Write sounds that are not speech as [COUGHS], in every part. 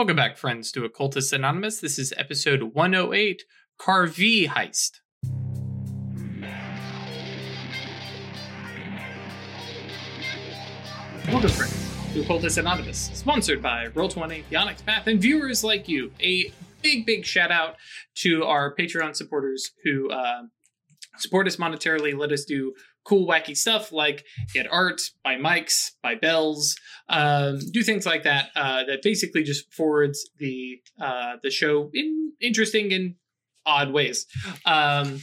Welcome back, friends, to Occultist Anonymous. This is episode 108 Car V Heist. Welcome, friends, to Occultist Anonymous, sponsored by Roll20, the Onyx Path, and viewers like you. A big, big shout out to our Patreon supporters who uh, support us monetarily, let us do cool, wacky stuff like get art, buy mics, buy bells, um, do things like that. Uh, that basically just forwards the uh, the show in interesting and odd ways. Um,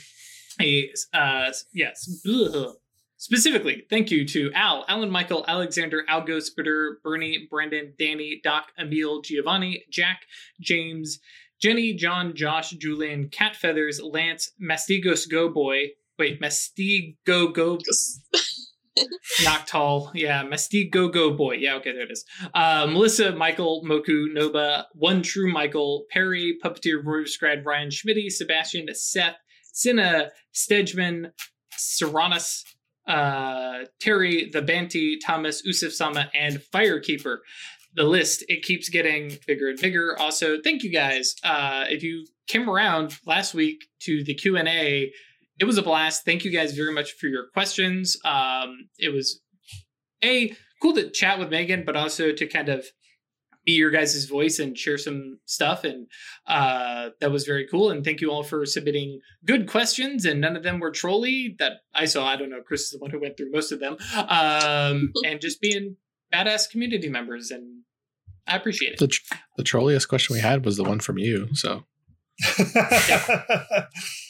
a, uh, yes. Ugh. Specifically, thank you to Al, Alan Michael, Alexander, Algo Spitter, Bernie, Brandon, Danny, Doc, Emil, Giovanni, Jack, James, Jenny, John, Josh, Julian, Cat Feathers, Lance, Mastigos Go Boy. Wait, Mastigo Go [LAUGHS] Noctal. Yeah, Mastigo Go Boy. Yeah, okay, there it is. Uh, Melissa, Michael, Moku, Noba, One True Michael, Perry, Puppeteer, Royversgrad, Ryan Schmitty, Sebastian, Seth, Cinna, Stedgman, Serranus, uh, Terry, the Banty, Thomas, Usif Sama, and Firekeeper. The list it keeps getting bigger and bigger. Also, thank you guys. Uh, if you came around last week to the Q and A, it was a blast. Thank you guys very much for your questions. Um, it was a cool to chat with Megan, but also to kind of be your guys' voice and share some stuff. And uh, that was very cool. And thank you all for submitting good questions. And none of them were trolly that I saw. I don't know. Chris is the one who went through most of them. Um, [LAUGHS] and just being badass community members. And I appreciate it. The, tr- the trolliest question we had was the one from you. So [LAUGHS] [LAUGHS]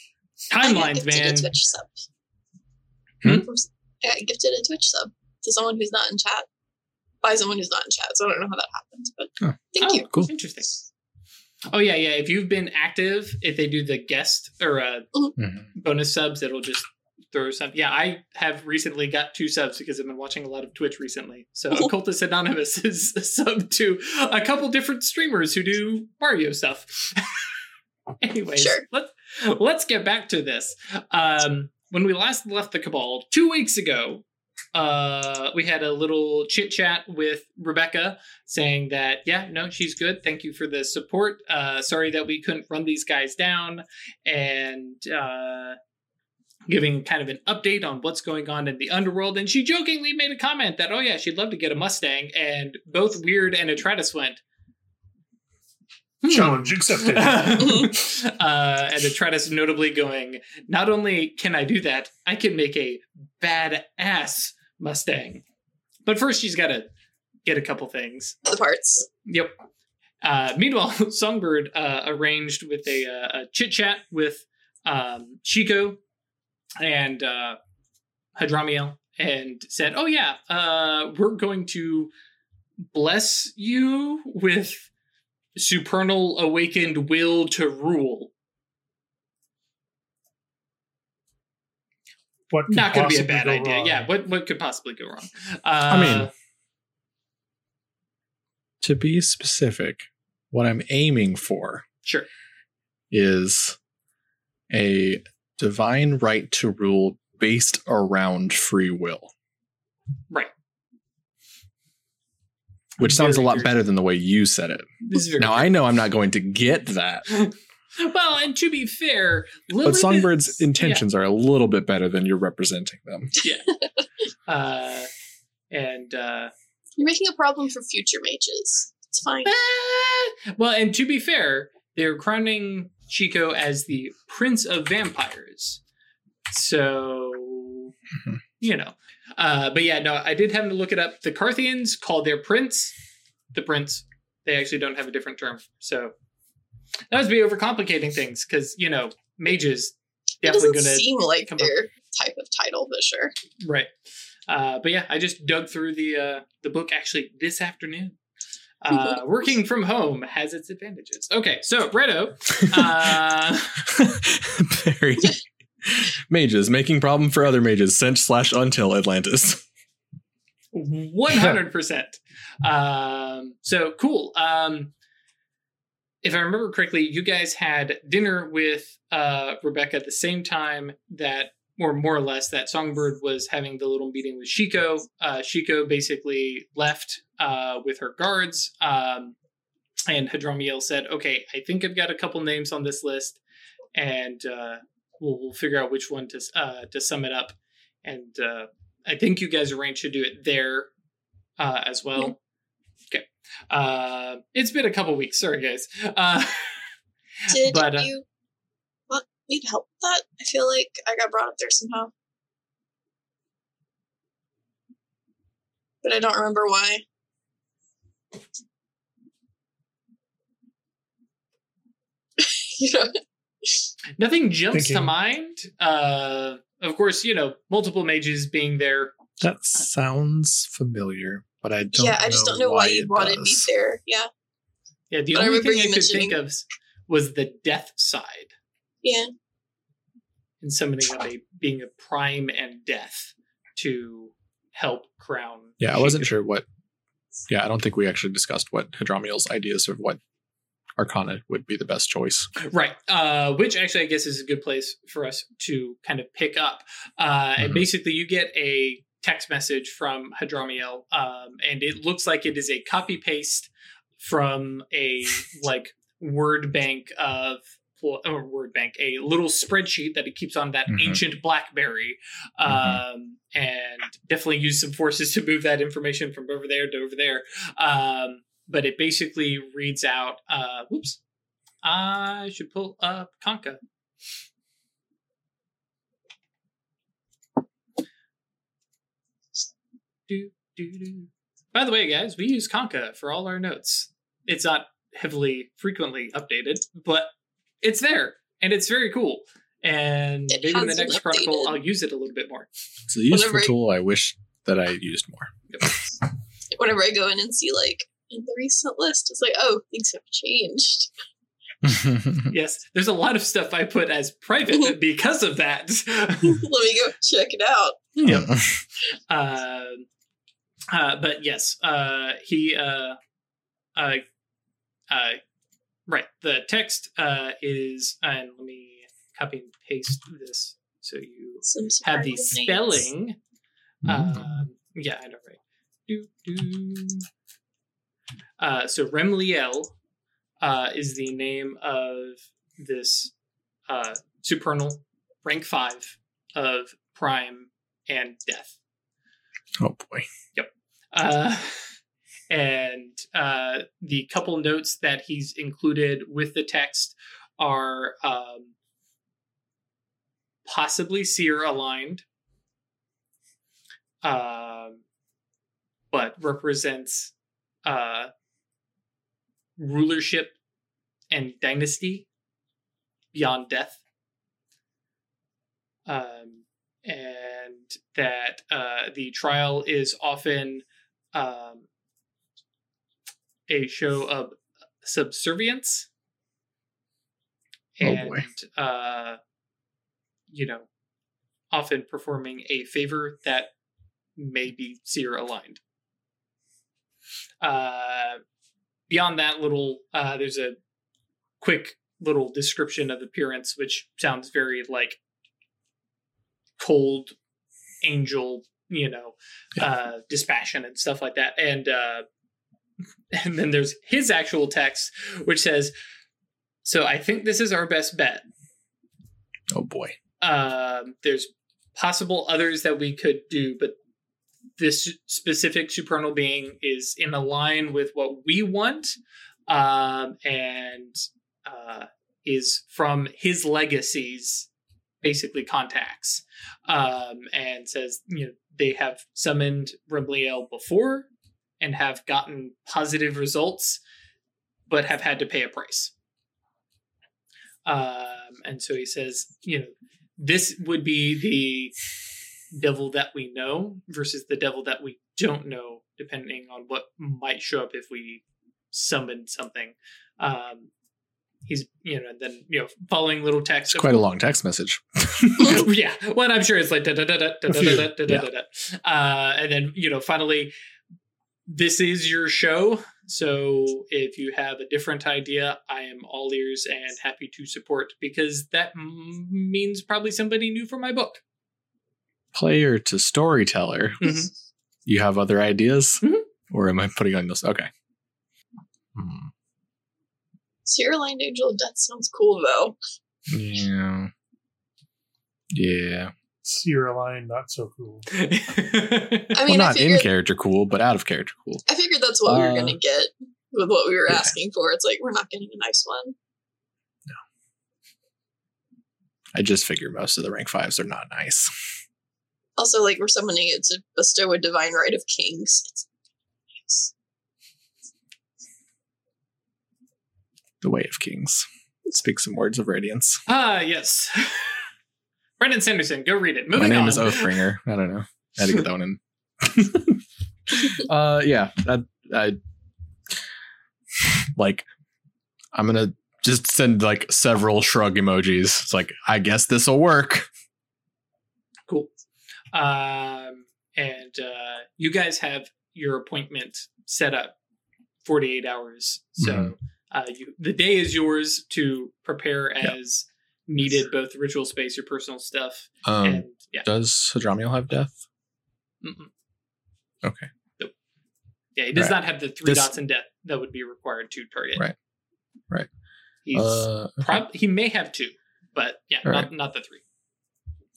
Timelines, man. A Twitch sub. Hmm? Yeah, I gifted a Twitch sub to someone who's not in chat by someone who's not in chat. So I don't know how that happens, but Oh. thank oh, you. Cool. Interesting. Oh yeah, yeah. If you've been active, if they do the guest or uh, Mhm. bonus subs, it'll just throw some. Yeah, I have recently got two subs because I've been watching a lot of Twitch recently. So Mhm. Occultist Anonymous [LAUGHS] is a sub to a couple different streamers who do Mario stuff. [LAUGHS] Anyways, Sure. let's [LAUGHS] let's get back to this. Um, when we last left the Cabal two weeks ago, uh, we had a little chit chat with Rebecca saying that yeah, no, she's good. Thank you for the support. Uh, sorry that we couldn't run these guys down, and uh, giving kind of an update on what's going on in the underworld. And she jokingly made a comment that oh yeah, she'd love to get a Mustang, and both Weird and Atratus went. "Hmm." Challenge accepted. [LAUGHS] uh, and Atratus notably going, not only can I do that, I can make a badass Mustang. But first, she's got to get a couple things. The parts. Yep. Uh, meanwhile, [LAUGHS] Songbird uh, arranged with a, uh, a chit chat with um, Chico and uh, Hadramiel and said, Oh, yeah, uh, we're going to bless you with supernal awakened will to rule. what could Not going to be a bad idea. wrong? Yeah, what, what could possibly go wrong? Uh, I mean, to be specific, what I'm aiming for sure. is a divine right to rule based around free will, Right. Which sounds a lot very- better than the way you said it. This is Now, I know I'm not going to get that, [LAUGHS] well, and to be fair, but Songbird's is- intentions are a little bit better than you're representing them. [LAUGHS] Yeah. uh, and uh, You're making a problem for future mages. It's fine. eh, well, and to be fair, they're crowning Chico as the Prince of Vampires. So Mhm. You know, uh, but yeah, no, I did have to look it up. The Carthians call their prince the prince. They actually don't have a different term. So that was me overcomplicating things because you know mages It definitely doesn't gonna seem like come up- their type of title, but sure. Right. Uh, but yeah, I just dug through the uh, the book actually this afternoon. Uh, working from home has its advantages. Okay, so Redo, [LAUGHS] uh, Very [LAUGHS] mages making problem for other mages sent slash until Atlantis. one hundred percent. Um, so cool. Um, if I remember correctly, you guys had dinner with uh, Rebecca at the same time that, or more or less, that Songbird was having the little meeting with Chico. Uh, Chico basically left uh, with her guards. Um, and Hadramiel said, "Okay, I think I've got a couple names on this list, and uh, we'll, we'll figure out which one to uh, to sum it up." And uh, I think you guys arranged to do it there uh, as well. Okay, uh, it's been a couple weeks. Sorry, guys. Uh, [LAUGHS] Did But, uh, you want me to help with that? I feel like I got brought up there somehow. But I don't remember why. [LAUGHS] you know, nothing jumps to mind. Uh, of course, you know multiple mages being there. That sounds familiar, but I don't. yeah, I just don't know why you it wanted me does. there. Yeah, Yeah, the But I only remember thing I you could think of was the death side. yeah. and summoning of a being a prime and death to help crown. Yeah, I wasn't sure what. Yeah, I don't think we actually discussed what Hadramiel's ideas of what Arcana would be the best choice. Right. Uh, which actually I guess is a good place for us to kind of pick up. Uh, And Mhm. basically, you get a text message from Hadramiel, um, and it looks like it is a copy paste from a [LAUGHS] like word bank of or word bank, a little spreadsheet that he keeps on that Mhm. ancient BlackBerry, um, Mhm. and definitely use some forces to move that information from over there to over there. Um, but it basically reads out. Uh, whoops. I should pull up Kanka. Do, do, do. By the way, guys, we use Kanka for all our notes. It's not heavily frequently updated, but it's there and it's very cool. And It maybe in the has been next chronicle. I'll use it a little bit more. It's a useful Whenever tool I wish that I used more. Whenever I go in and see like in the recent list, it's like, oh, things have changed. [LAUGHS] Yes, there's a lot of stuff I put as private [LAUGHS] because of that. [LAUGHS] Let me go check it out. Yep. uh, uh, but yes, uh, he, uh, uh, uh, right. The text uh, is, and let me copy and paste this so you Some have the names. spelling. Mm. Um, yeah, I know, right? Do, do. Uh, so Remliel uh, is the name of this uh, supernal rank five of prime and death. oh boy. Yep. Uh, and uh, the couple notes that he's included with the text are um, possibly seer aligned, um, but represents uh, rulership and dynasty beyond death. Um, and that uh, the trial is often um, a show of subservience Oh, and boy. uh, you know often performing a favor that may be seer aligned uh, beyond that little uh, there's a quick little description of appearance which sounds very like cold angel you know uh dispassion and stuff like that. And uh [LAUGHS] and then there's his actual text which says so i think this is our best bet. Oh boy. um there's possible others that we could do but this specific supernal being is in a line with what we want um and uh is from his legacies basically contacts um, and says you know they have summoned Rembliel before and have gotten positive results, but have had to pay a price. Um, and so he says, you know, this would be the devil that we know versus the devil that we don't know, depending on what might show up if we summoned something. Um, he's, you know, then you know, following little text. It's of quite a long text message. [LAUGHS] [LAUGHS] yeah. Well, I'm sure it's like da da da da da da da da da da da. Uh, and then you know, finally, this is your show. So if you have a different idea, I am all ears and happy to support because that m- means probably somebody new for my book. Player to storyteller. Mhm. You have other ideas? Mhm. Or am I putting on this? Okay. Hmm. Sierra Line Angel of Death sounds cool though. Yeah. Yeah. Sierra Line, not so cool. [LAUGHS] I well, mean, I not in character cool, but out of character cool. I figured that's what we were Uh, gonna get with what we were yeah. asking for. It's like we're not getting a nice one. No. I just figure most of the rank fives are not nice. Also, like we're summoning it to bestow a divine right of kings. It's. The way of kings. Speak some words of radiance. ah, yes. [LAUGHS] Brandon Sanderson, go read it. Moving My name on. is Oathbringer. I don't know. I had to get that one in. [LAUGHS] uh, yeah. I, I like. I'm gonna just send like several shrug emojis. It's like I guess this will work. Um, and uh, you guys have your appointment set up 48 hours. So Mhm. uh, you, the day is yours to prepare as needed, both ritual space, your personal stuff, Um, and yeah. does Hadramiel have death? Mm-mm. Okay. Yeah, he does Right. not have the three This- dots in death that would be required to target. Right. Right. He's Uh, prob- he may have two, but yeah, All not right. not the three.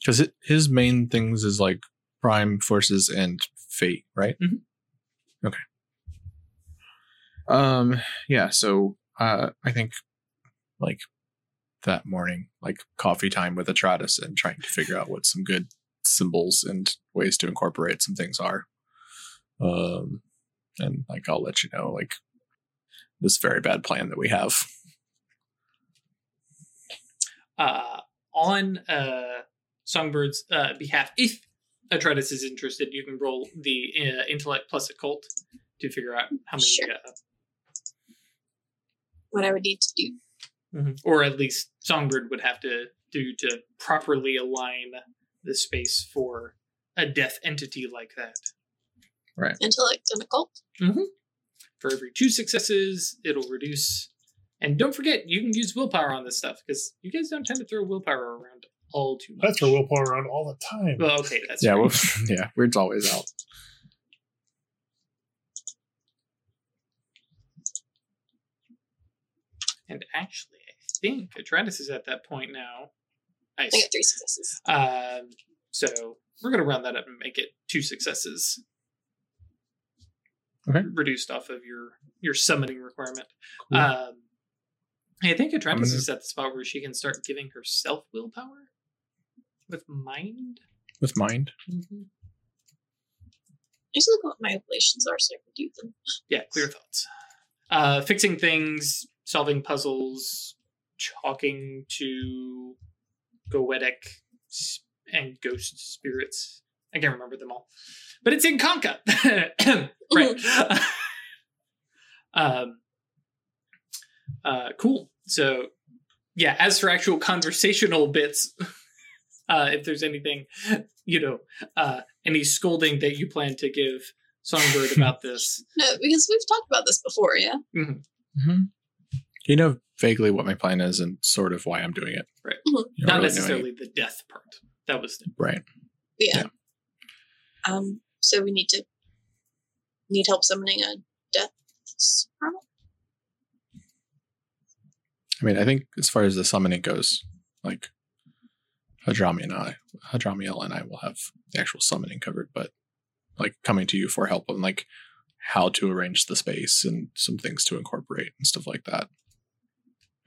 Because his main things is like prime forces and fate, right? Mhm. Okay. Um. Yeah. So, uh, I think, like, that morning, like coffee time with Atratus and trying to figure out what some good symbols and ways to incorporate some things are. Um, and like I'll let you know, like, this very bad plan that we have. uh, on uh, Songbird's uh, behalf, if Atratus is interested, you can roll the uh, intellect plus occult to figure out how many, Sure. uh, What I would need to do. or at least Songbird would have to do to properly align the space for a death entity like that. Right. Intellect and occult. For every two successes, it'll reduce. And don't forget, you can use willpower on this stuff because you guys don't tend to throw willpower around all too much. I throw willpower around all the time. Well, okay, that's yeah. fair. Well, [LAUGHS] yeah. Weird's always out. And actually, I think Atratus is at that point now. I Nice. got three successes. Um, so we're going to round that up and make it two successes. Okay. Reduced off of your your summoning requirement. Cool. Um, I think Atratus gonna- is at the spot where she can start giving herself willpower with mind. With mind. Mm-hmm. I just look at what my oblations are so I can do them. Yeah, clear thoughts. Uh, fixing things, solving puzzles, talking to goetic and ghost spirits. I can't remember them all, but it's in Kanka. [COUGHS] right. [LAUGHS] um, uh, cool. So, yeah. As for actual conversational bits, uh, if there's anything, [LAUGHS] you know, uh, any scolding that you plan to give Songbird [LAUGHS] about this, No, because we've talked about this before, yeah? Mm-hmm. You know vaguely what my plan is and sort of why I'm doing it. Right. Mhm. Don't really necessarily the death part. That was the right. Yeah. Yeah. Um, so we need to need help summoning a death soprano? I mean, I think as far as the summoning goes, like Hadrami and I, Hadramiel and I will have the actual summoning covered, but like coming to you for help on like how to arrange the space and some things to incorporate and stuff like that.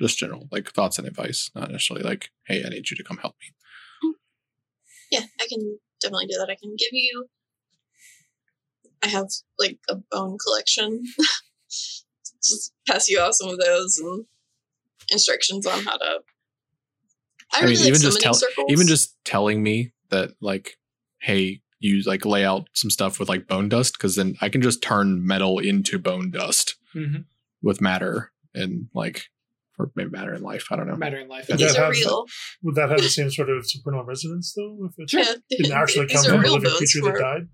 Just general like thoughts and advice, not necessarily like, hey, I need you to come help me. Yeah, I can definitely do that. I can give you. I have like a bone collection. [LAUGHS] Just pass you out some of those and instructions on how to. I, I really mean, like even just summoning tell, circles. even just telling me that like, hey, you like lay out some stuff with like bone dust, because then I can just turn metal into bone dust with matter and like, or maybe matter in life. I don't know. matter in life. Does these that are have- real. Would that have the same sort of supernal resonance though? If it [LAUGHS] Yeah, didn't actually come from a real living creature from, that died?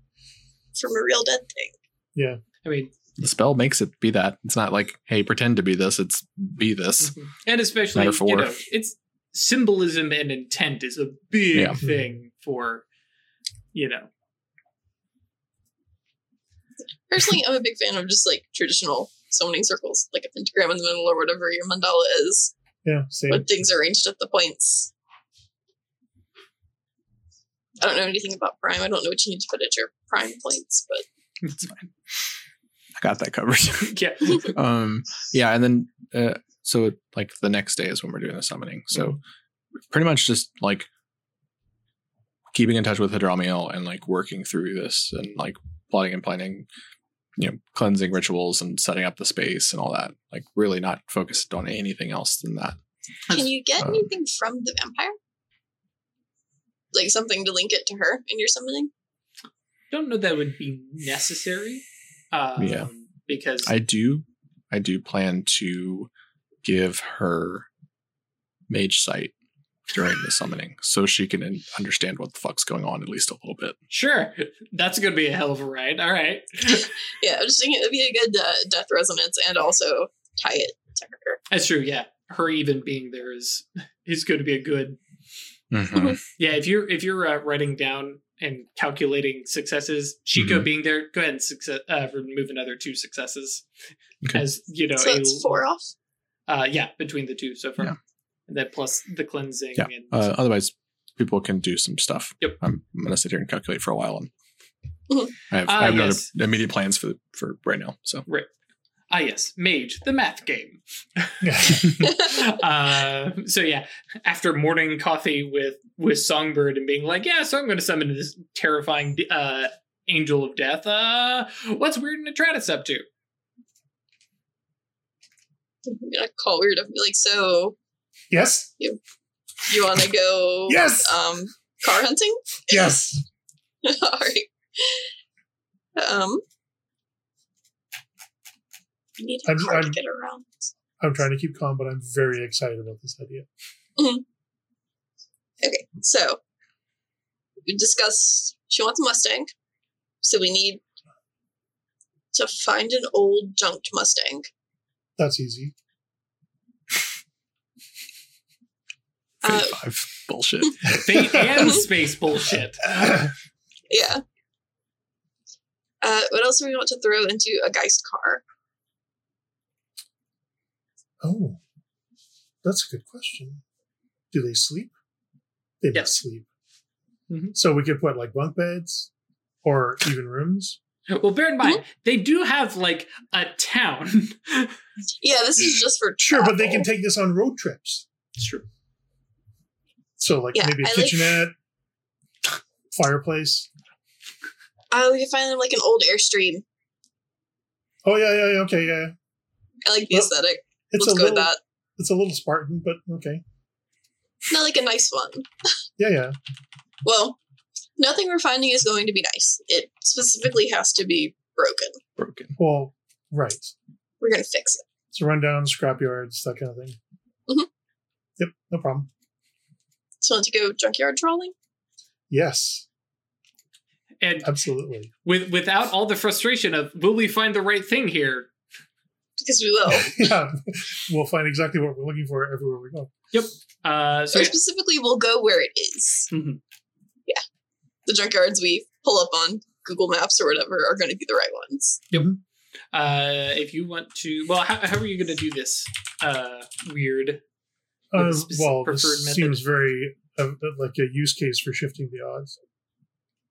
from a real dead thing. Yeah. I mean, The spell makes it be that. It's not like, hey, pretend to be this. It's be this. mhm. and especially you know, it's symbolism and intent is a big Yeah. thing for you know. Personally, I'm a big fan of just like traditional summoning circles, like a pentagram in the middle or whatever your mandala is, Yeah, same. with things arranged at the points. I don't know anything about prime. I don't know what you need to put at your prime points, but It's fine. I got that covered. [LAUGHS] yeah. [LAUGHS] um yeah and then uh, so like the next day is when we're doing the summoning so pretty much just like keeping in touch with Hadramiel and like working through this and like plotting and planning you know cleansing rituals and setting up the space and all that like really not focused on anything else than that can you get Um, anything from the vampire? Like something to link it to her in your summoning? Don't know that would be necessary. Um, Yeah. Because i do i do plan to give her mage sight during the summoning so she can understand what the fuck's going on at least a little bit sure, that's going to be a hell of a ride. All right. [LAUGHS] Yeah, I'm just thinking it'd be a good uh, death resonance and also tie it to her. That's true. Yeah. Her even being there is is going to be a good. Mhm. Yeah. If you're if you're uh, writing down and calculating successes, Chico Mhm. being there, go ahead and success, uh, remove another two successes. Okay. As you know, so a- it's four off. Uh, yeah, between the two so far. Yeah. Then plus the cleansing. Yeah. And, Uh, otherwise, people can do some stuff. Yep. I'm, I'm gonna sit here and calculate for a while, and. [LAUGHS] I have, Ah, I have no yes. other immediate plans for for right now. So right. ah, yes, Mage, the math game. [LAUGHS] Uh, so yeah, after morning coffee with with Songbird and being like, yeah, so I'm going to summon this terrifying uh, angel of death. Uh, what's Weird and Atratus up to? I'm gonna call weird up and be like, so yes. you you want to go Yes. um car hunting? Yes. [LAUGHS] All right. Um, you need a I'm- car to I'm- get around. I'm trying to keep calm, but I'm very excited about this idea. Okay, so we discuss she wants a Mustang, so we need to find an old junked Mustang. That's easy. [LAUGHS] Fate Uh, five bullshit. [LAUGHS] Fate and space bullshit. [LAUGHS] Yeah. Uh, what else do we want to throw into a Geist car? oh, that's a good question. Do they sleep? They Yes. must sleep. Mhm. So we could put like bunk beds or even rooms. Well, bear in mind, mm-hmm. they do have like a town. [LAUGHS] Yeah, this is just for Sure, but they can take this on road trips. it's true. So like Yeah, maybe a I like- kitchenette, fireplace. Oh, we can find them like an old Airstream. Oh yeah, yeah, yeah. Okay, yeah. I like the Well, aesthetic. It's Let's a go little, with that. it's a little Spartan, but okay. Not like a nice one. Yeah, yeah. Well, nothing we're finding is going to be nice. It specifically has to be broken. Broken. Well, right. We're gonna fix it. So run down scrap yards, that kind of thing. Mhm. Yep, no problem. So want to go junkyard trawling? Yes, And absolutely. with without all the frustration of will we find the right thing here? Because we will. [LAUGHS] yeah, we'll find exactly what we're looking for everywhere we go. Yep. Uh, so or yeah, specifically, we'll go where it is. Mhm. Yeah. The junkyards we pull up on Google Maps or whatever are going to be the right ones. uh, if you want to, well, how, how are you going to do this? Uh, weird. Uh, well, preferred this method? seems very uh, like a use case for shifting the odds.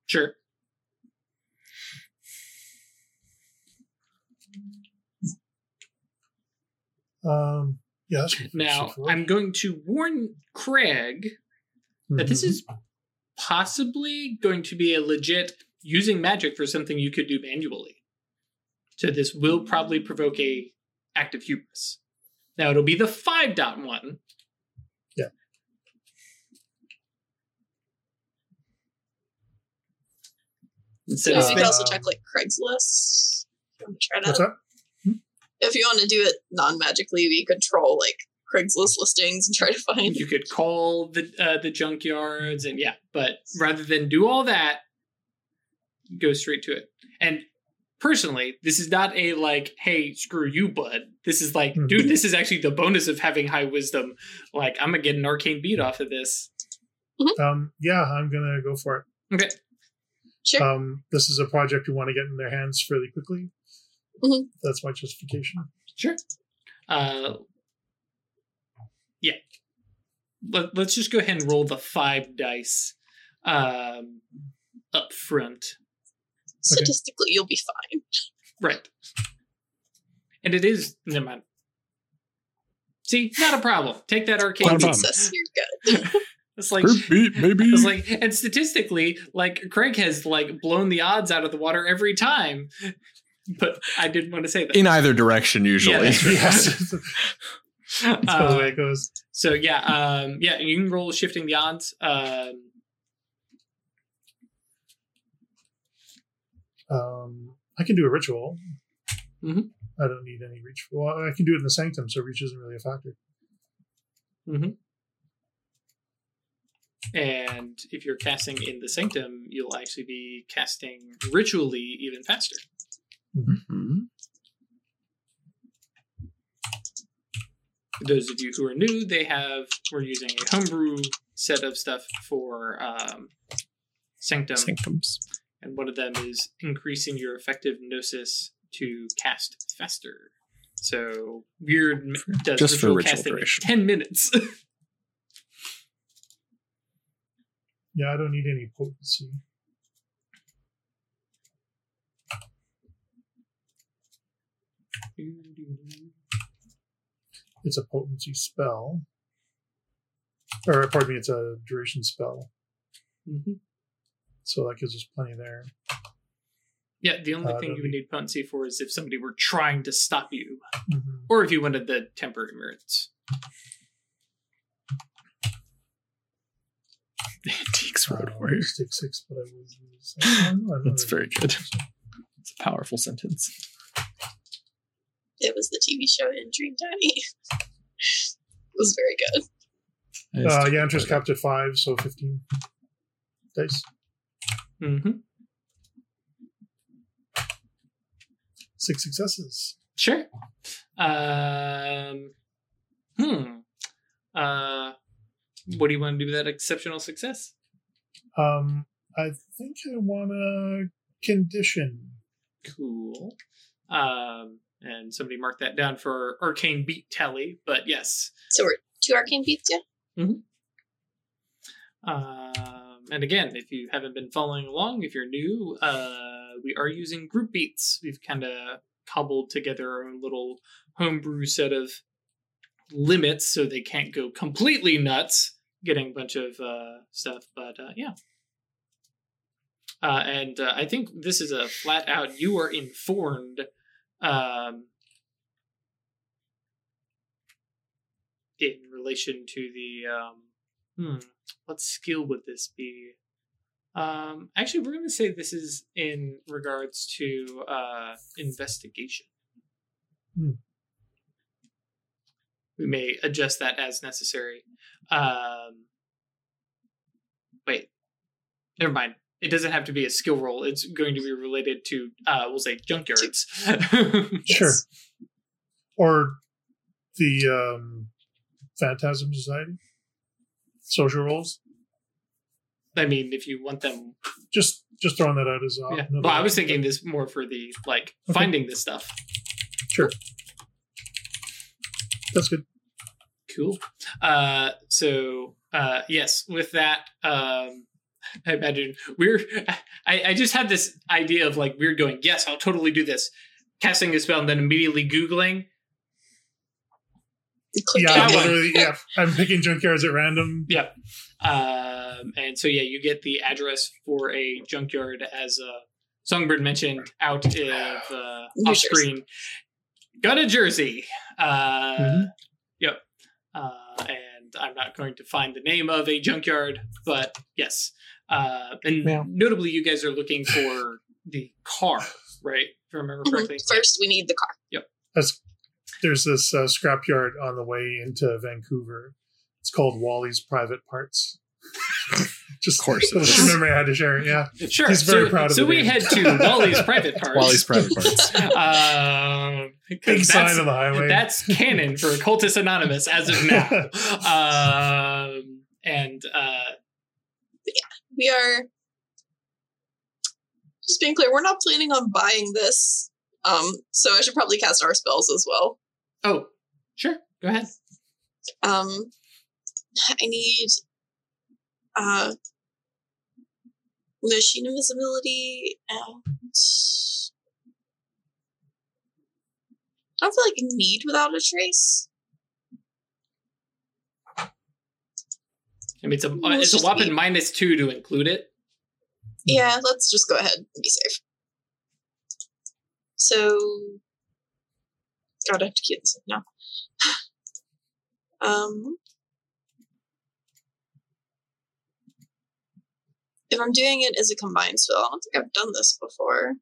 Sure. Um, yeah, Now. I'm going to warn Craig that this Mhm. is possibly going to be a legit using magic for something you could do manually. So this will probably provoke a act of hubris. Now it'll be the 5.1. Yeah. Instead So of we can also check like Craigslist. Hmm? If you want to What's that. that? If you want to do it non magically, we could troll like Craigslist listings and try to find. you could call the uh, the junkyards and yeah, but rather than do all that, go straight to it. And personally, this is not a like, hey, screw you, bud. This is like, Mhm. dude, this is actually the bonus of having high wisdom. Like, I'm gonna get an arcane beat off of this. Um, yeah, I'm gonna go for it. Okay. Sure. Um, this is a project we want to get in their hands fairly quickly. Mhm. That's my justification. Sure. Uh, yeah. Let, let's just go ahead and roll the five dice um, up front. Statistically, you'll be fine. Right. And it is. Never mind. See, not a problem. Take that arcade. Not a problem. Success, you're good. [LAUGHS] It's like beat, maybe. [LAUGHS] It's like, and statistically, like Craig has like blown the odds out of the water every time. [LAUGHS] But I didn't want to say that. in either direction, usually. Yeah. Yes. [LAUGHS] That's Uh, the way it goes. so yeah, um, yeah, you can roll shifting the odds. Um, Um, I can do a ritual. Mhm. I don't need any reach. Well, I can do it in the sanctum, so reach isn't really a factor. and if you're casting in the sanctum, you'll actually be casting ritually even faster. Mhm. For those of you who are new, they have we're using a homebrew set of stuff for um, sanctum. Sanctums. and one of them is increasing your effective gnosis to cast faster. So weird does Just for ritual ritual casting duration. ten minutes. [LAUGHS] Yeah, I don't need any potency. It's a potency spell. Or, pardon me, it's a duration spell. Mhm. So that gives us plenty there. Yeah, the only Uh, thing you that'd be- need potency for is if somebody were trying to stop you, Mhm. or if you wanted the temporary merits. [LAUGHS] Antiques Road Uh, Warrior. Stick six, but I use. [LAUGHS] I know, I That's very good. It's a powerful sentence. It was the TV show in Dream Daddy. [LAUGHS] it was very good. I just- Uh, yeah, interest capped at five, so 15 dice. Mm-hmm. Six successes. Sure. Um, hmm. Uh, what do you want to do with that exceptional success? Um, I think I want to condition. Cool. Um, and somebody marked that down for arcane beat tally. But yes. So we're two arcane beats yet? Um, and again, if you haven't been following along, if you're new, uh, we are using group beats. We've kind of cobbled together our own little homebrew set of limits so they can't go completely nuts getting a bunch of uh, stuff. But uh, yeah. Uh, and uh, I think this is a flat out, you are informed um, in relation to the. Um, hmm, what skill would this be? Um, actually, we're going to say this is in regards to uh, investigation. Hmm. We may adjust that as necessary. Um, wait, never mind. It doesn't have to be a skill roll. It's going to be related to, uh, we'll say, junkyards. [LAUGHS] Sure. Or the um, Phantasm Society. Social roles. I mean, if you want them Just just throwing that out as uh, Yeah. Well, I was thinking this more for the like Okay. finding this stuff. Sure. That's good. Cool. Uh, so uh, yes, with that, um, [LAUGHS] I imagine we're. I, I just had this idea of like we're going. Yes, I'll totally do this. Casting a spell and then immediately googling. Yeah, that it. one. literally. Yeah, [LAUGHS] I'm picking junkyards at random. Yep. Um, and so yeah, you get the address for a junkyard as uh, Songbird mentioned out of uh, off screen. Got a Jersey. Uh, Mhm. Yep. Uh, and I'm not going to find the name of a junkyard, but yes. Uh, and Yeah. notably, you guys are looking for the car, right? If I remember Mhm. correctly. First, we need the car. As there's this uh, scrapyard on the way into Vancouver. It's called Wally's Private Parts. Just Of course it That's memory I had to share. Yeah, Sure. He's very so, proud of it. So we name. head to [LAUGHS] Wally's private parts. Wally's private parts. um, big sign that's- on the highway. That's canon for Cultist Anonymous as of now. [LAUGHS] um, and uh, We are just being clear. We're not planning on buying this Um, so I should probably cast our spells as well. Oh, sure. Go ahead. Um, I need uh machine invisibility and I don't feel like I need without a trace. I mean, it's a Well, it's a whopping minus two to include it. Yeah, let's just go ahead and be safe. So, God, I have to keep this up now. [LAUGHS] um, if I'm doing it as a combined spell, I don't think I've done this before.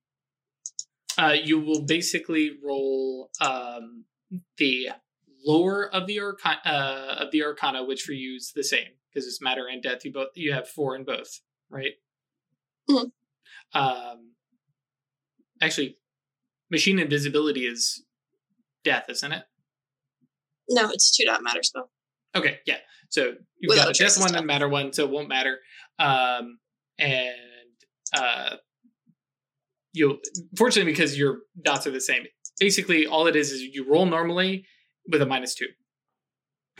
Uh, you will basically roll um, the lower of the arcana, uh, of the arcana, which for you is the same because it's matter and death. You both you have four in both, right? Mhm. Um, actually, machine invisibility is death, isn't it? No, it's two dot matter spell. Okay, yeah. So you've Without got a death one and matter one, so it won't matter. Um, and uh, you'll fortunately because your dots are the same. Basically, all it is is you roll normally with a minus two,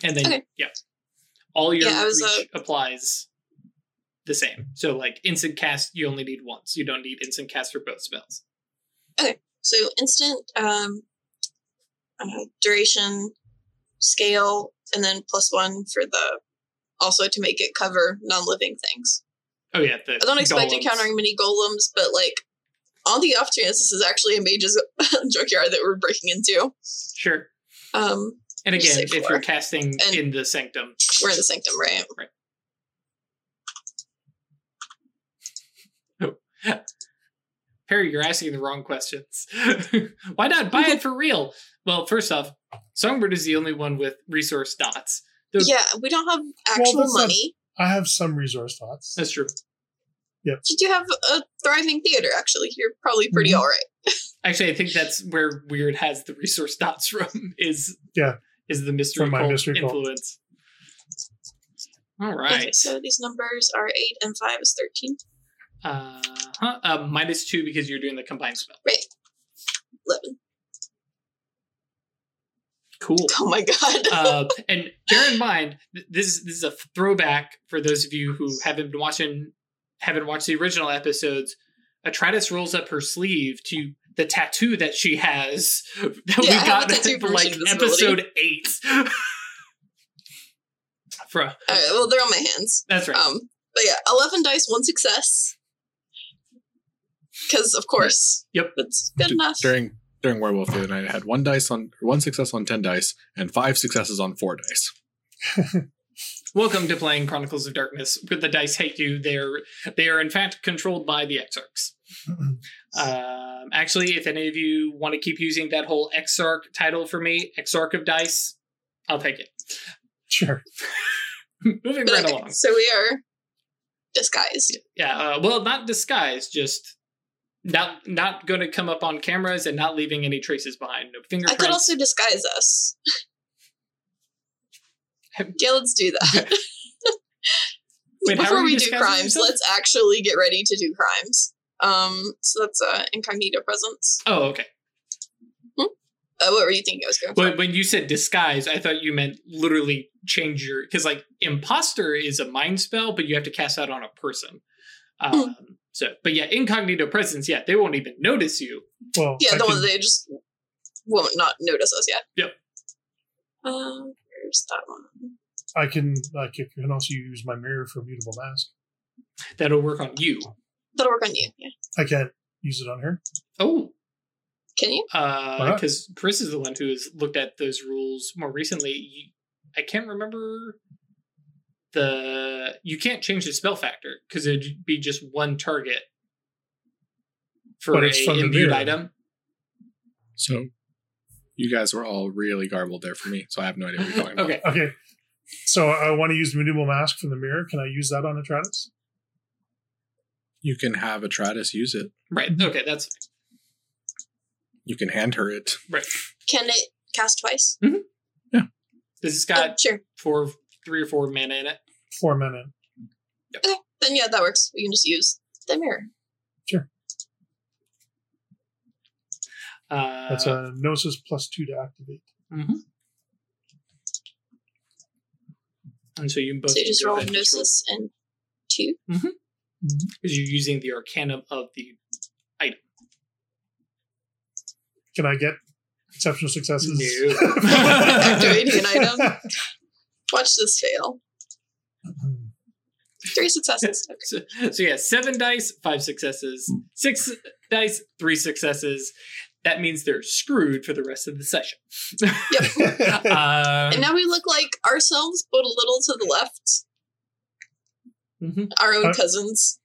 and then Okay. yeah, all your Yeah, uh, reach applies the same. So like instant cast, you only need once. You don't need instant cast for both spells. Okay, so instant um, uh, duration, scale, and then plus one for the also to make it cover non-living things. Oh yeah, the I don't expect golems. encountering many golems, but like on the off chance this is actually a mage's [LAUGHS] junkyard that we're breaking into. Sure. Um, And again, if four. you're casting And- in the sanctum, we're in the sanctum, right? Right. [LAUGHS] [LAUGHS] Perry, you're asking the wrong questions. Why not buy it for real? Well, first off, Songbird is the only one with resource dots. The- Yeah, we don't have actual that's not- money. I have some resource thoughts. That's true. Yep. Did you do have a thriving theater, actually. You're probably pretty Mhm. all right. [LAUGHS] Actually, I think that's where Weird has the resource dots from. Is Yeah. is the mystery From my cult mystery cult. influence? All Okay, so these numbers are eight and five is thirteen. Uh, huh, uh, minus two because you're doing the combined spell. Right. Eleven. Cool. [LAUGHS] Oh my god. uh, [LAUGHS] and bear in mind, th- this this is a throwback for those of you who haven't been watching, haven't watched the original episodes. Atratus rolls up her sleeve to the tattoo that she has [LAUGHS] that Yeah, we have got a tattoo from like episode eight. From all right, well, they're on my hands. that's right. Um, but yeah, eleven dice, one success. Because of course, Yep. it's good D- enough. During during Werewolf the other night, I had one dice on one success on ten dice and five successes on four dice. [LAUGHS] Welcome to playing Chronicles of Darkness. With the dice hate you, they're they are in fact controlled by the Exarchs. [CLEARS THROAT] Um, actually, if any of you want to keep using that whole Exarch title for me, Exarch of Dice, I'll take it. Sure. [LAUGHS] Moving But right along. so we are disguised. Yeah, uh, well, not disguised, just not not going to come up on cameras and not leaving any traces behind. No fingerprints. I could also disguise us. yeah, let's do that. [LAUGHS] Wait, Before we do crimes, yourself? let's actually get ready to do crimes. Um, so that's uh, incognito presence. oh, okay. Uh, what were you thinking I was going for? When, when you said disguise, I thought you meant literally change your because like imposter is a mind spell, but you have to cast that on a person. Hmm. Um, so, but yeah, incognito presence, yeah, they won't even notice you. Well, Yeah, I the can- one they just won't not notice us yet. Yep. Uh, where's that one? I can I can also use my mirror for mutable mask. That'll work on you. That'll work on you. Yeah. I can't use it on her. Oh, Can you? uh, because Chris is the one who has looked at those rules more recently. I can't remember the. You can't change the spell factor because it'd be just one target for But a from imbued item. So you guys were all really garbled there for me, so I have no idea what you're talking [LAUGHS] about. Okay, Okay. So I want to use mutable mask from the mirror. Can I use that on Atratus? You can have Atratus use it. right. Okay, that's You can hand her it. Right. Can it cast twice? Mm-hmm. Yeah, this has Oh, got sure. four, three or four mana in it. Four mana. Okay, then yeah, that works. We can just use the mirror. Sure. Uh, That's a Gnosis plus two to activate. mhm. And so you both So you just go roll ahead and just roll- Gnosis and two. because you're using the Arcanum of the item. Can I get exceptional successes? No. [LAUGHS] Activating an item. [LAUGHS] Watch this fail. Three successes. Okay. [LAUGHS] So, so yeah, seven dice, five successes. Six dice, three successes. That means they're screwed for the rest of the session. [LAUGHS] Um, And now we look like ourselves, but a little to the left. mhm. Our own Uh, cousins.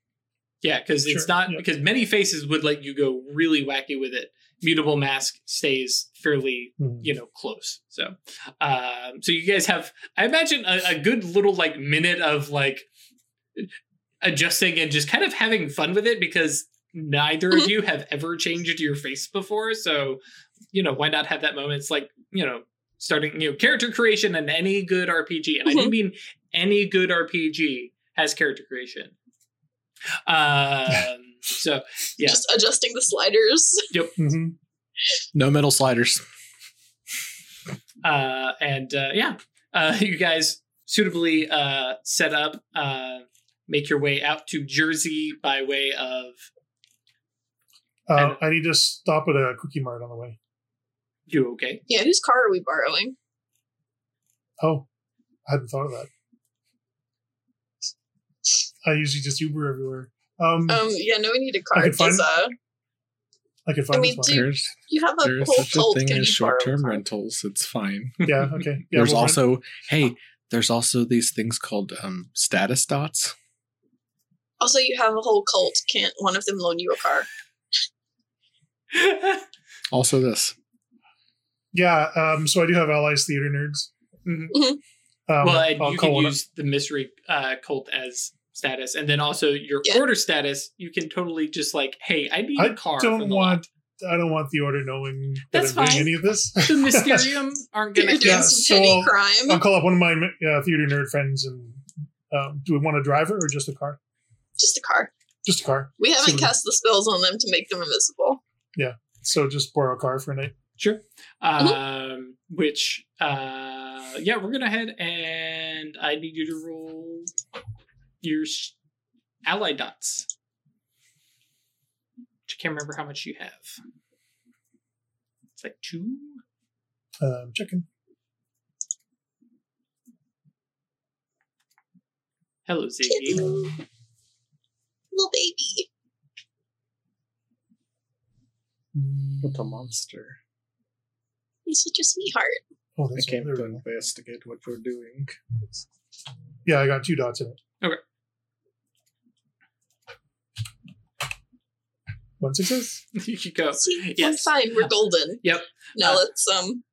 Yeah, because it's Sure, not yeah. because many faces would let you go really wacky with it. Mutable mask stays fairly Hmm. you know close. So um so you guys have i imagine a, a good little like minute of like adjusting and just kind of having fun with it because neither of [LAUGHS] you have ever changed your face before. So you know why not have that moment? It's like you know starting you know character creation in any good rpg and i do mean any good rpg has character creation. Um so yeah. Just adjusting the sliders. Mhm. No metal sliders. uh, and uh, yeah, uh, [LAUGHS] you guys suitably uh, set up, uh, make your way out to Jersey by way of Uh, And- I need to stop at a cookie mart on the way. you. Okay, Yeah, whose car are we borrowing? Oh, I hadn't thought of that. I usually just Uber everywhere. Um, Um, yeah, no, we need a I car. could find- Does, uh, I could find I mean, this do- one. There's you have a there is whole such a cult. thing Can as you borrow a short-term rentals. It's fine. Yeah, [LAUGHS] okay. Yeah, there's we'll rent- also hey, there's also these things called um, status dots. Also, you have a whole cult. Can't one of them loan you a car? [LAUGHS] Also, this. Yeah, um, so I do have allies theater nerds. Mhm. Um, well, and I'll you call can one use the mystery uh, cult as status, and then also your Yeah. order status. You can totally just like, hey, I need I a car. I don't want. I don't want the order knowing that I'm doing any of this. the [LAUGHS] Mysterium aren't gonna. do Yeah, some so I'll- crime. I'll call up one of my uh, theater nerd friends and um, do we want a driver or just a car? Just a car. Just a car. We haven't So- cast the spells on them to make them invisible. Yeah. So just borrow a car for a night. Sure. Mm-hmm. Um, which, uh, yeah, we're gonna head and I need you to roll your s- ally dots. Which I can't remember how much you have. It's like two. Um, checking. Hello, Ziggy. Little baby. What a monster! He's such a sweetheart. Oh, I that's can't there we go. investigate what we're doing. Yeah, I got two dots in it. Okay. One success. [LAUGHS] you could go. See, Yes. we're fine. We're golden. Yep. Now Uh, let's um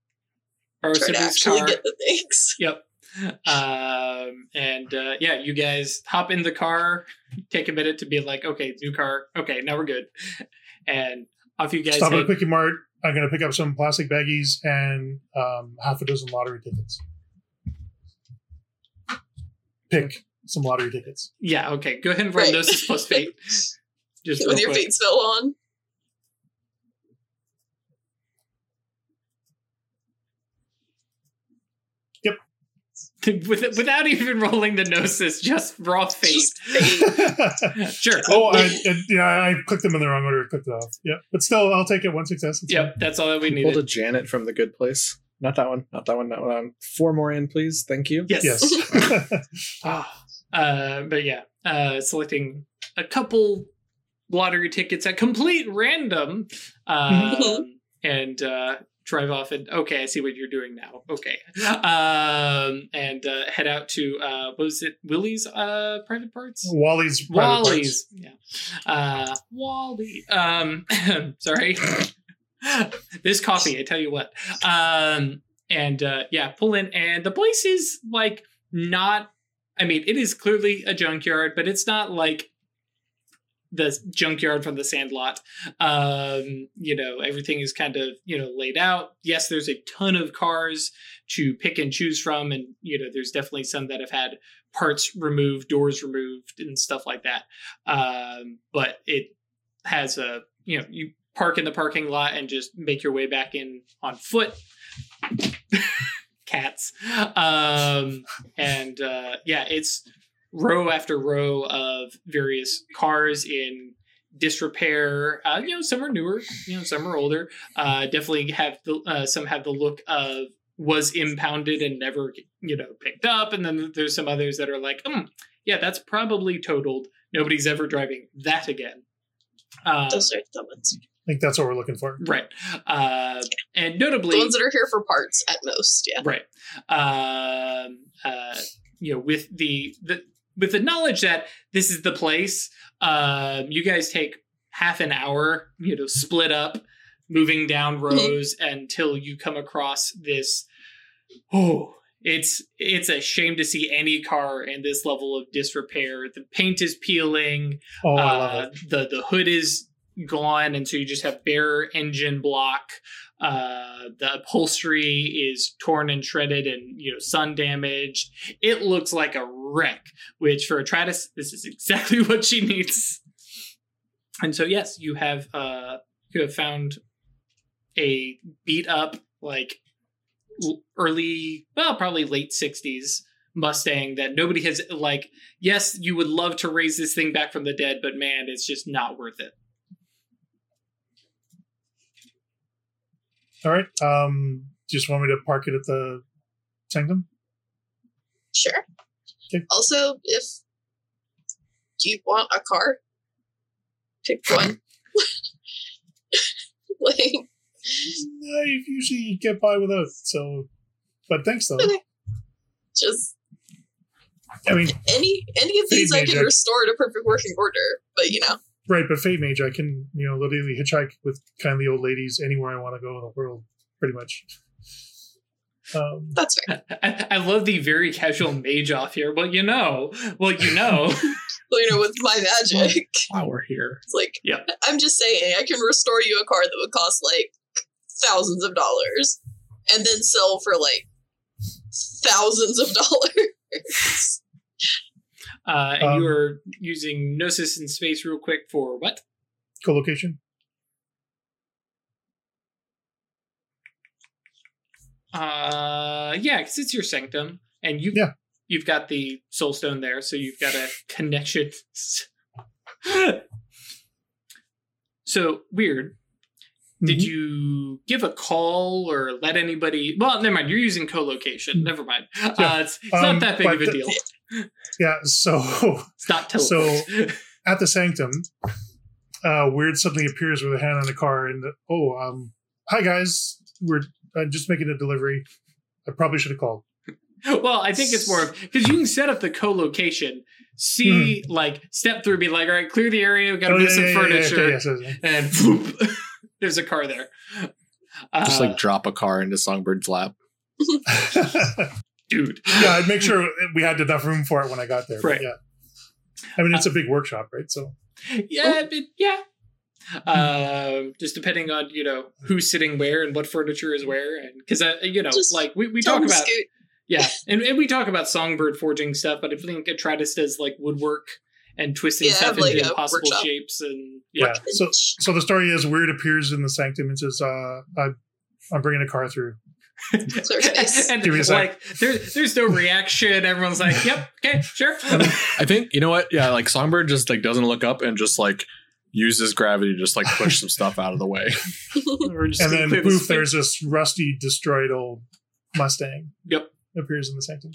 Or try to actually car. get the things. [LAUGHS] Yep. Um, and uh, yeah, you guys hop in the car, take a minute to be like, okay, new car. Okay, now we're good. And off you guys Stop at a head. quickie mart. I'm going to pick up some plastic baggies and um, half a dozen lottery tickets. Pick some lottery tickets. Yeah, okay. Go ahead and roll Right. Gnosis plus fate. [LAUGHS] Just [LAUGHS] With your quick. fate spell on. [LAUGHS] With, without even rolling the Gnosis, just raw fate. [LAUGHS] Sure. oh, I, and, yeah, I clicked them in the wrong order. Clicked it off. Yeah, but still, I'll take it. One success. It's Yep, that's all that we need. Pulled a. Janet from the Good Place. Not that one. Not that one. Not one. Four more in, please. Thank you. Yes. Yes. Ah, uh, but yeah, uh, selecting a couple lottery tickets at complete random, um, and uh, drive off. And okay, I see what you're doing now. Okay, um, and uh, head out to uh, what was it? Willie's uh, private parts. Wally's private parts. Wally's, yeah, uh, Wally. Um, [LAUGHS] sorry, [LAUGHS] this coffee. I tell you what. Um, and uh, yeah, pull in, and the place is like not. I mean, it is clearly a junkyard, but it's not like the junkyard from the Sandlot. Um, you know, everything is kind of you know laid out. Yes, there's a ton of cars to pick and choose from, and you know, there's definitely some that have had parts removed, doors removed, and stuff like that. Um, but it has a you know you park in the parking lot and just make your way back in on foot. [LAUGHS] Cats. Um, and uh, yeah, it's row after row of various cars in disrepair. Uh, you know, some are newer, you know, some are older. Uh, definitely have the uh, some have the look of was impounded and never you know picked up, and then there's some others that are like, hmm, yeah, that's probably totaled. Nobody's ever driving that again. Um, Those are the ones. I think that's what we're looking for. right, uh, and notably, The ones that are here for parts at most. Yeah. right um uh you know with the the with the knowledge that this is the place um you guys take half an hour you know split up moving down rows until you come across this oh it's it's a shame to see any car in this level of disrepair the paint is peeling Oh, uh, the the hood is gone, and so you just have bare engine block. Uh, the upholstery is torn and shredded, and you know sun damaged. It looks like a wreck. Which for Atratus, this is exactly [LAUGHS] what she needs. And so yes, you have uh you have found a beat up like early, well, probably late sixties Mustang that nobody has like yes, you would love to raise this thing back from the dead, but man, it's just not worth it. All right. Um, do you just want me to park it at the sanctum? Sure. Okay. Also, if do you want a car, pick one. [LAUGHS] like, I usually get by without, so. But thanks though. Okay. just I mean, any any of these I can restore to perfect working order. But you know, right? But Fate Mage, I can you know literally hitchhike with kind of the old ladies anywhere I want to go in the world, pretty much. Um, that's fair. I, I love the very casual mage off here. Well, you know, well, you know, Well, you know, with my magic, While we're here, it's like yeah, I'm just saying, I can restore you a car that would cost like thousands of dollars, and then sell for like thousands of dollars. [LAUGHS] uh, and Um, you are using gnosis in space real quick for what? co-location. Uh, yeah, because it's your sanctum, and you Yeah. you've got the soul stone there, so you've got a [LAUGHS] connection. [LAUGHS] so weird. Did Mhm. you give a call or let anybody? Well, never mind. You're using co-location. Never mind. Uh, it's it's Um, not that big of a deal. Yeah. So It's [LAUGHS] not so- at the sanctum, uh, Weird suddenly appears with a hand on the car and oh, um, hi guys, we're uh, just making a delivery. I probably should have called. [LAUGHS] well, I think it's more of because you can set up the co-location, see like step through, be like, all right, clear the area. We got to Oh, move yeah, some yeah, yeah, yeah, furniture, okay, yes, yes, yes. and whoop, [LAUGHS] there's a car there. just Uh, like drop a car into Songbird's lap. Dude. yeah, I'd make sure we had enough room for it when I got there. but Right. yeah. I mean, it's a big workshop, right? So Yeah, but yeah. Um, just depending on you know who's sitting where and what furniture is where, and because uh, you know, Just like we, we talk about scoot. yeah, and, and we talk about songbird forging stuff, but I think Atratus does like woodwork and twisting Yeah, stuff like into a impossible workshop. shapes, and yeah. yeah, So so the story is Weird appears in the sanctum and says, uh, I, "I'm bringing a car through." [LAUGHS] Clear face. and Give me a sec. like there, there's no reaction. Everyone's like, "Yep, okay, sure." I think you know what? Yeah, like Songbird just like doesn't look up and just like uses gravity to just like push some stuff out of the way. [LAUGHS] And then clear poof, there's this rusty, destroyed old Mustang Yep. appears in the sanctum.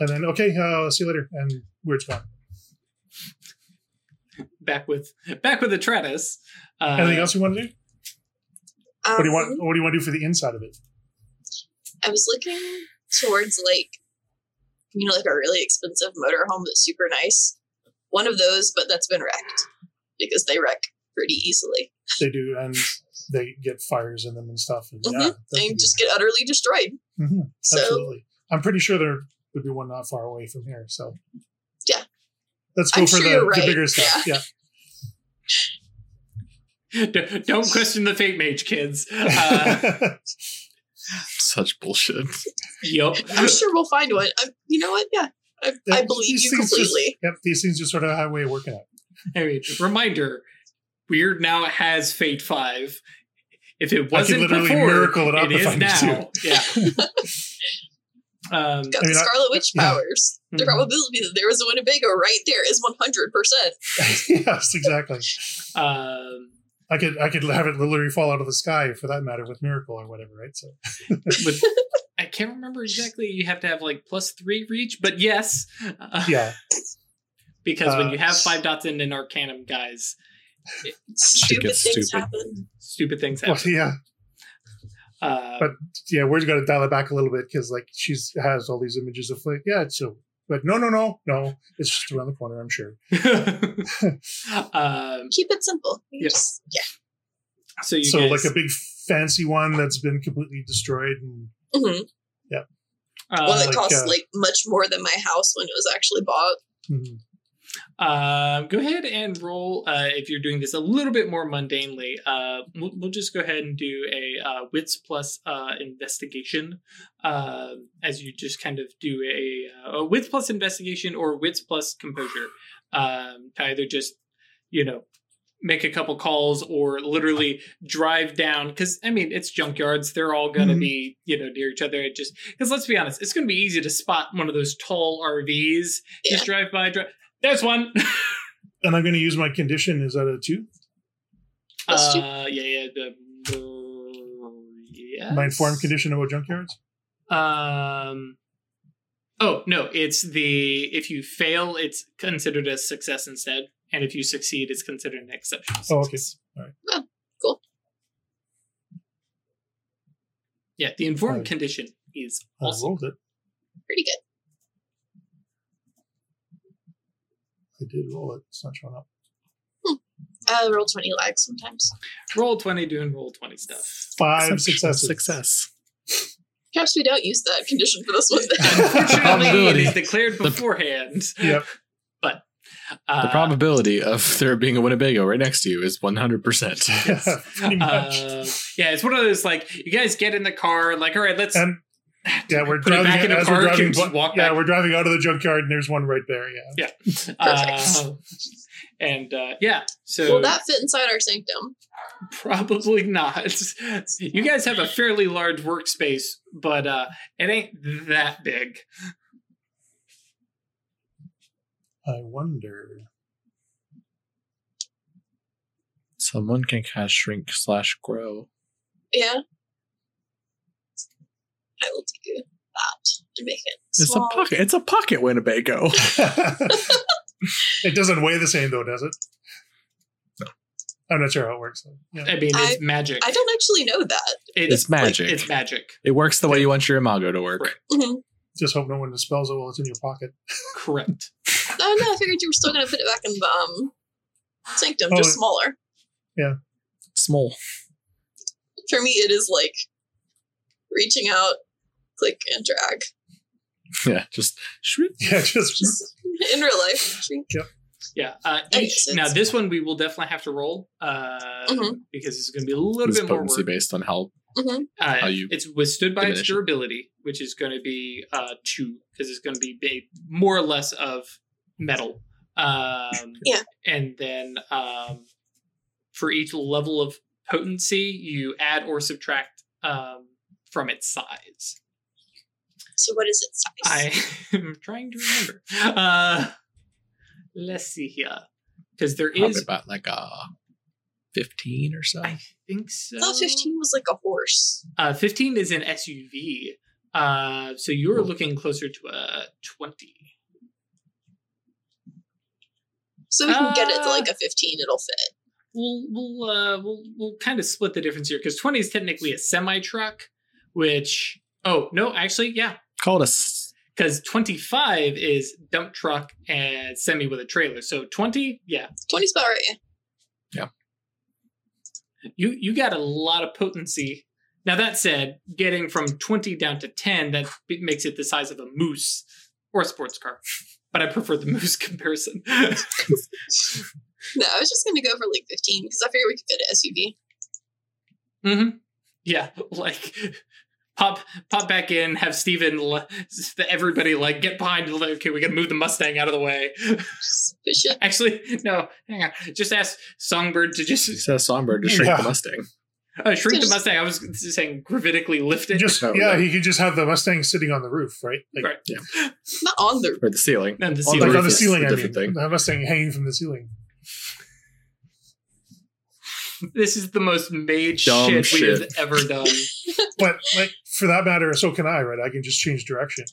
And then okay, uh, see you later. And Weird's gone. back with back with Atratus. Uh, Anything else you want to do? Um, What do you want? What do you want to do for the inside of it? I was looking towards like, you know, like a really expensive motorhome that's super nice. One of those, but that's been wrecked because they wreck pretty easily They do, and they get fires in them and stuff. And yeah, Mhm. that and could just get utterly destroyed. be- mhm, So absolutely. I'm pretty sure there would be one not far away from here. So Yeah. let's go I'm for sure the, you're the bigger stuff. Yeah. [LAUGHS] D- Don't question the fate mage, kids. [LAUGHS] Uh, Such bullshit. Yep. I'm sure we'll find one. i you know what? Yeah, I, I believe these you things just- completely. yep, these things just sort of have a way of working out. I mean, reminder: Weird now has Fate Five. If it I could wasn't literally before, miracle it up it if is I need now. Yeah. [LAUGHS] um, Got I mean, the Scarlet Witch yeah. powers. The Mhm. probability that there was a Winnebago right there is 100%. [LAUGHS] yes, exactly. um, I could I could have it literally fall out of the sky for that matter with miracle or whatever, right? So [LAUGHS] with, I can't remember exactly. You have to have like plus three reach, but yes. Uh, yeah, [LAUGHS] Because when Uh, you have five dots in an Arcanum, guys, Stupid gets things stupid. happen. stupid things well, happen. yeah, Uh, But- yeah. We're going to dial it back a little bit because like she's has all these images of like yeah, it's so. But no, no, no, no. It's just around the corner. I'm sure. [LAUGHS] um, Keep it simple. You Yeah. yeah. so you so guys, like a big fancy one that's been completely destroyed and hmm uh, One that like, costs uh, like much more than my house when it was actually bought. mhm. Uh, go ahead and roll uh, if you're doing this a little bit more mundanely. Uh, we'll, we'll just go ahead and do a uh, wits plus uh, investigation uh, as you just kind of do a, uh, a wits plus investigation or wits plus composure um, to either just you know make a couple calls or literally drive down because i mean it's junkyards they're all going to Mhm. be you know near each other it just because let's be honest it's going to be easy to spot one of those tall rvs Yeah. just drive by drive there's one [LAUGHS] And I'm going to use my condition. Is that a two? Plus two. uh yeah yeah the yes. My informed condition about junkyards. um oh no it's the if you fail it's considered a success instead and if you succeed it's considered an exception Oh, okay. All right. Cool. Yeah the informed Oh. condition is I awesome rolled it. Pretty good. I did roll it. It's not showing up. Uh, roll 20 lag sometimes. roll 20 doing roll 20 stuff Five Exceptional successes. Success. Perhaps we don't use that condition for this one. [LAUGHS] unfortunately it Probability. declared beforehand Yep. [LAUGHS] uh, the probability of there being a Winnebago right next to you is 100%. [LAUGHS] Pretty much. Uh, yeah, it's one of those like you guys get in the car, like all right, let's and [LAUGHS] yeah, we're put driving back in the as we're park driving. and walk yeah, back. we're driving out of the junkyard, and there's one right there. Yeah. [LAUGHS] Uh, and uh, yeah, so Will that fit inside our sanctum? probably not. You guys have a fairly large workspace, but uh, it ain't that big. I wonder. Someone can cast shrink slash grow. Yeah. I will do that and make it It's small. a pocket. It's a pocket Winnebago. [LAUGHS] [LAUGHS] it doesn't weigh the same, though, does it? No. I'm not sure how it works. Yeah. I mean, it's magic. I don't actually know that. It's magic. It's magic. It works the way you want your Imago to work. Mhm. Just hope no one dispels it while it's in your pocket. Correct. [LAUGHS] Oh no, I figured you were still going to put it back in the um, sanctum, Oh, just smaller. Yeah. Small. For me, it is like reaching out, click and drag. [LAUGHS] Yeah, just shriek. [LAUGHS] Yeah, just [LAUGHS] Just in real life. Shrink. Yeah. Uh, each, now this one we will definitely have to roll uh, Mhm. because it's going to be a little It's bit more potency work. based on how hmm Uh, how you it's withstood by its diminish it. durability, which is going to be uh, two because it's going to be ba- more or less of metal. Um, Yeah. And then um, for each level of potency, you add or subtract um, from its size. So what is its size? I am trying to remember. Uh, let's see here, because there probably is. about like a fifteen or so. I think so. I thought 15 was like a horse. Uh, 15 is an SUV. Uh, so you're looking closer to a 20. So we can get it to Uh, like a 15, it'll fit. We'll we'll uh, we'll we'll kind of split the difference here because 20 is technically a semi truck, which oh no, actually yeah, Call it a s- because 25 is dump truck and semi with a trailer. So 20, yeah, 20's about right. Yeah. Yeah. you you got a lot of potency. Now that said, getting from 20 down to 10 that b- makes it the size of a moose or a sports car. But I prefer the [LAUGHS] moose comparison. No, I was just going to go for like 15 because I figured we could fit an SUV. hmm Yeah, [LAUGHS] like pop pop back in, have Steven, everybody like get behind. Okay, we got to move the Mustang out of the way. Just push it. Actually, no, hang on. Just ask Songbird to just He says Songbird to shrink Yeah. the Mustang. uh, shrink the Mustang. I was saying gravitically lift it. Just Oh, yeah, yeah. he could just have the Mustang sitting on the roof, right? Like, Right. Not on the Or the ceiling. And the On ceiling. like on the is ceiling. a I mean, thing. the Mustang hanging from the ceiling. This is the most made Dumb shit, we've ever done. [LAUGHS] But like for that matter, so can I, right? I can just change direction.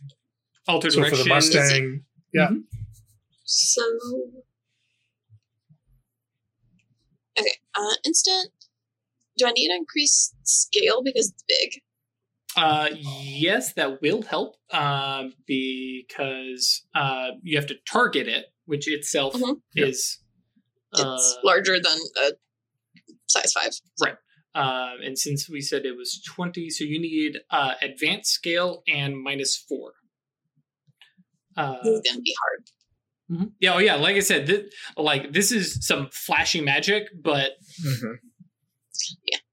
Alter So for the Mustang, yeah. Mhm. So okay, uh, instant. Do I need to increase scale because it's big? Uh, yes, that will help. Um, because uh, you have to target it, which itself Mhm. is. It's Uh, larger than a size five. Um, and since we said it was 20, so you need uh, advanced scale and minus four. Uh, This is gonna be hard. mhm. Yeah, oh yeah, like I said, th- like this is some flashy magic, but Mm-hmm.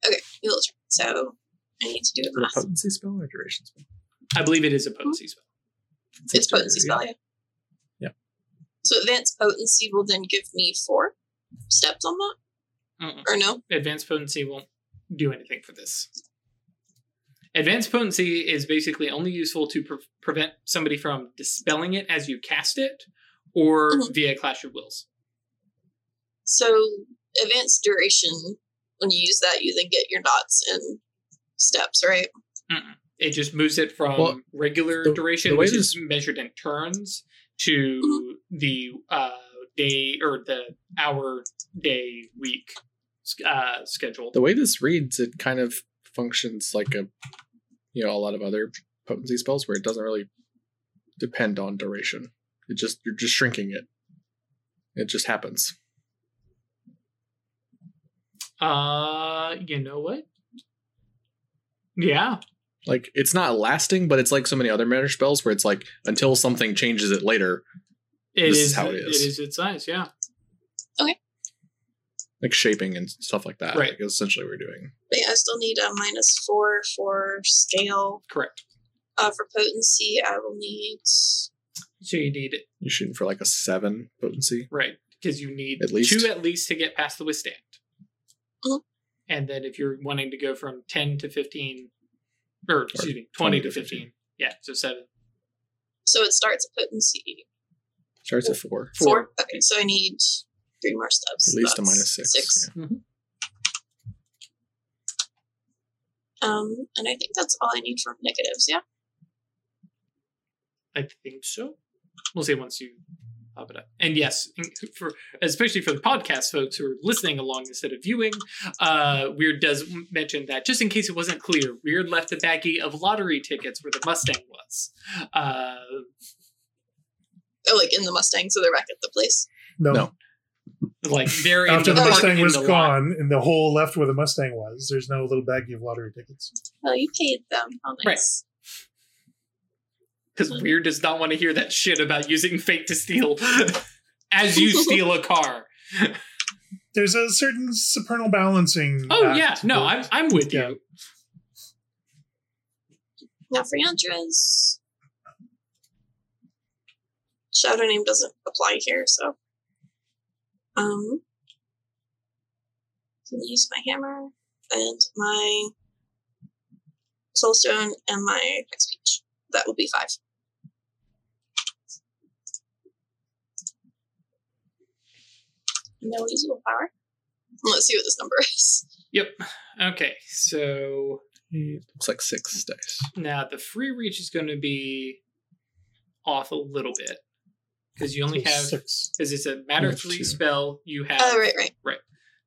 Okay, you'll turn. So I need to do Is a it a potency spell or duration spell? I believe it is a potency spell. It's potency spell, yeah. Yeah. So advanced potency will then give me four steps on that, Mm-mm. or no? Advanced potency won't do anything for this. Advanced potency is basically only useful to pre- prevent somebody from dispelling it as you cast it, or Mhm. via Clash of Wills. So advanced duration. When you use that, you then get your dots and steps, right? Mm-mm. It just moves it from Well, regular the- duration, the which is measured in turns, to the uh, day or the hour, day, week uh, schedule. The way this reads, it kind of functions like a, you know, a lot of other potency spells where it doesn't really depend on duration. It just you're just shrinking it. It just happens. Uh, you know what? Yeah, Like it's not lasting, but it's like so many other mana spells where it's like until something changes it later, it This is is how it is. It is its size. Yeah. Like shaping and stuff like that. Right. Like essentially what we're doing. But yeah, I still need a minus four for scale. Correct. Uh, for potency, I will need. So you need You're shooting for like a seven potency. right because you need At least. two at least to get past the withstand. Mhm. And then if you're wanting to go from ten to fifteen, or excuse me, twenty, 20 to to 15, 15. yeah, so seven. So it starts at potency Starts at four. four. Okay, so I need three more steps. At least a minus six. Six. yeah. Um, and I think that's all I need for negatives. Yeah. I think so. We'll see once you pop it up. And yes, for especially for the podcast folks who are listening along instead of viewing, uh, Weird does mention that just in case it wasn't clear, Weird left a baggie of lottery tickets where the Mustang was. Uh, Oh, like in the Mustang, so they're back at the place. No. No. Like [LAUGHS] they're After the park Mustang was the lot. gone and the hole left where the Mustang was, there's no little baggie of lottery tickets. Oh, you paid them. How nice. because Weird does not want to hear that shit about using fate to steal [LAUGHS] as you steal a car. [LAUGHS] There's a certain supernal balancing. Oh yeah, no, I'm I'm with Yeah. you. Now for Yantras, shadow name doesn't apply here, so um, can use my hammer and my soulstone and my high speech. That will be five. No usable power. Let's see what this number is. Yep. Okay, so it Looks like six dice. now the free reach is going to be off a little bit because you only have six. because it's a matter You three two. spell. You have Oh, right, right.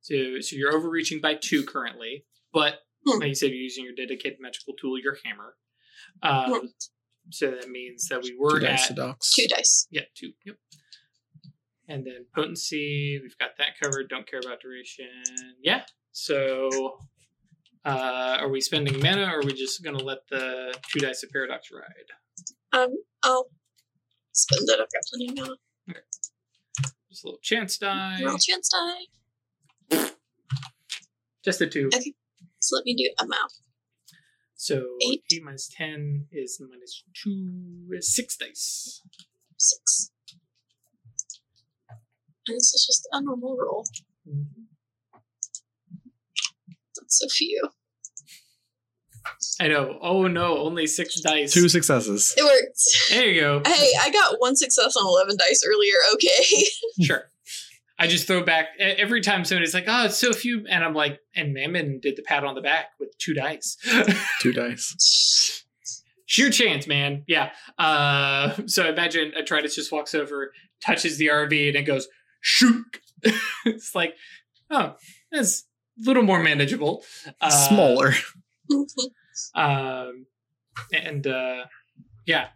so so you're overreaching by two currently, but Hmm. like you said, you're using your dedicated magical tool, your hammer. Um, Hmm. So that means that we were Two dice at to. Two dice. Yeah, two. Yep. And then potency, we've got that covered. Don't care about duration. Yeah. So, uh, are we spending mana, or are we just gonna let the two dice of paradox ride? Um, I'll spend it. I've got plenty of mana. Just a little chance die. Roll chance die. Just the two. Okay. So let me do a map. So Eight. eight minus ten is minus two is six dice. Six. And this is just a normal roll. Mm-hmm. That's so few. I know. Oh no, only six dice. Two successes. It worked. There you go. Hey, I got one success on 11 dice earlier. Okay. [LAUGHS] Sure. I just throw back every time somebody's like, "Oh, it's so few," and I'm like, and Mammon did the pat on the back with two dice. [LAUGHS] Two dice. Sheer chance, man. Yeah. Uh, so imagine a Atratus just walks over, touches the RV, and it goes shoot. [LAUGHS] it's like, oh, that's a little more manageable. Uh, Smaller. Um, and uh, yeah.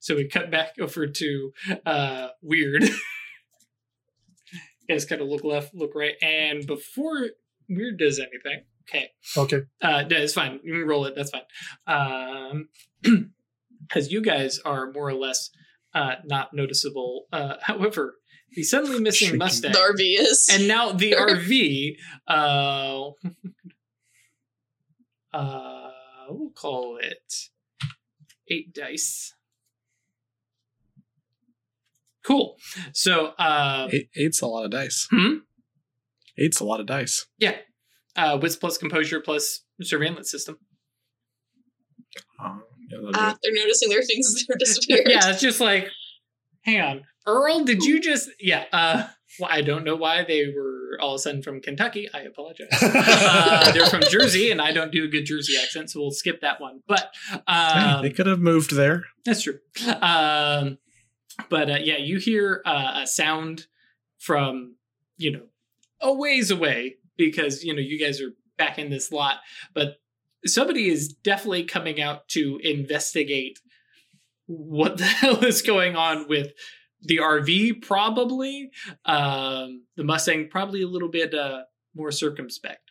So we cut back [LAUGHS] over to uh, weird. [LAUGHS] guys kind of look left, look right, and before weird does anything, okay, Okay. uh, no, it's fine. You can roll it. That's fine. Um, [CLEARS THROAT] because you guys are more or less uh, not noticeable. Uh, however, the suddenly missing Shrieking. Mustang, the RV is. and now the [LAUGHS] RV. Uh, uh, we'll call it eight dice. Cool. So, uh, Eight, eight's a lot of dice. hmm? Eight's a lot of dice. yeah, uh, wits plus composure plus surveillance system. Um, yeah, that'll do Ah, they're noticing their things [LAUGHS] are [LAUGHS] disappearing. yeah, it's just like, hang on, Earl, did you just? Yeah, uh, well, I don't know why they were all of a sudden from Kentucky. I apologize. [LAUGHS] Uh, they're from Jersey, and I don't do a good Jersey accent, so we'll skip that one. But um, they could have moved there. that's true. Um, but uh, yeah, you hear uh, a sound from you know a ways away because you know you guys are back in this lot, but somebody is definitely coming out to investigate what the [LAUGHS] hell is going on with the RV. Probably um, the Mustang, probably a little bit uh, more circumspect.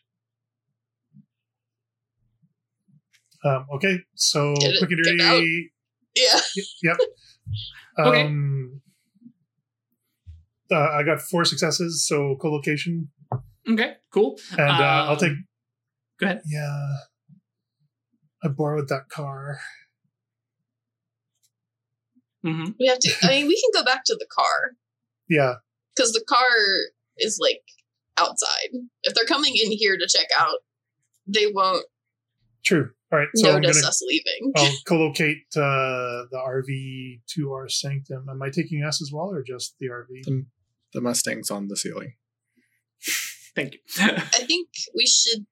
um, okay. So Get quick and dirty. Yeah. [LAUGHS] Yep. [LAUGHS] Okay. Um, uh, I got four successes, so co-location, Okay, cool. and uh, I'll Um, take. Go ahead. Yeah, I borrowed that car. Hmm We have to. I mean, we can go back to the car Yeah, because the car is like outside. If they're coming in here to check out, they won't true. All right, so I'm notice gonna us leaving. I'll [LAUGHS] co-locate uh, the RV to our sanctum. Am I taking us as well, or just the RV? The Mustang's on the ceiling. [LAUGHS] Thank you. I think we should.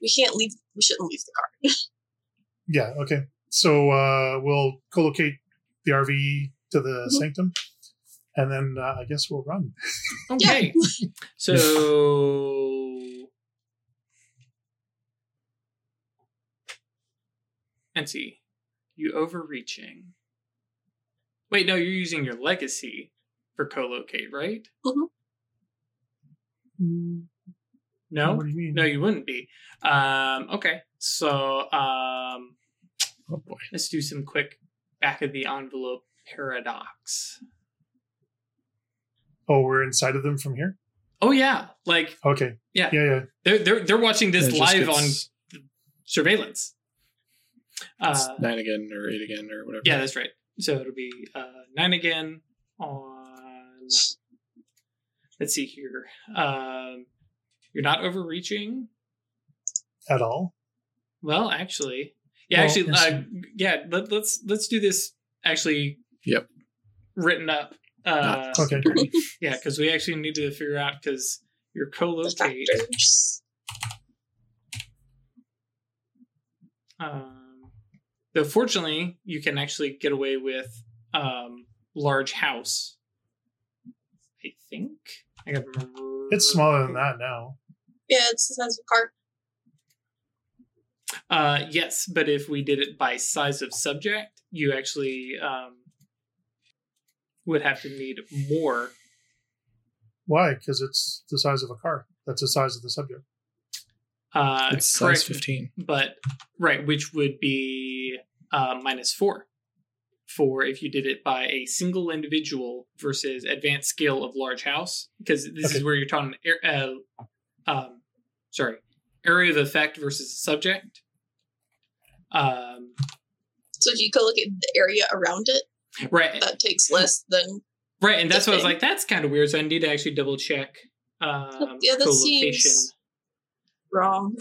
We can't leave. We shouldn't leave the car. [LAUGHS] Yeah. Okay. So uh, we'll co-locate the RV to the Mhm. sanctum, and then uh, I guess we'll run. [LAUGHS] Okay. so Nancy, you overreaching. Wait, no, you're using your legacy for co-locate, right? No? What do you mean? No, you wouldn't be. Um, okay. So um Oh boy. let's do some quick back of the envelope paradox. Oh, we're inside of them from here. Oh yeah. Like Okay. Yeah. Yeah. Yeah. they're they're they're watching this It just live on surveillance. it's Uh, nine again or eight again or whatever. Yeah, that's right. So it'll be uh, nine again on. Let's see here. Um, you're not overreaching. At all. Well, actually, yeah, Well, actually, uh, yeah. Let, let's let's do this. Actually, Yep. Written up. Uh, Not Okay. [LAUGHS] yeah, because we actually need to figure out because your The co-locate. Um, though fortunately, you can actually get away with um, large house. I think I gotta remember. It's smaller than that now. Yeah, it's the size of a car. Uh, yes, but if we did it by size of subject, you actually um, would have to need more. Why? Because it's the size of a car. That's the size of the subject. Uh, It's size 15. but right, which would be uh, minus four for if you did it by a single individual versus advanced scale of large house, because this is where you're talking. Uh, um, sorry, area of effect versus subject. Um, So if you could look at the area around it, right, that takes less than right, and that's what I was like. That's kind of weird. So I need to actually double check um, Yeah, that seems- wrong.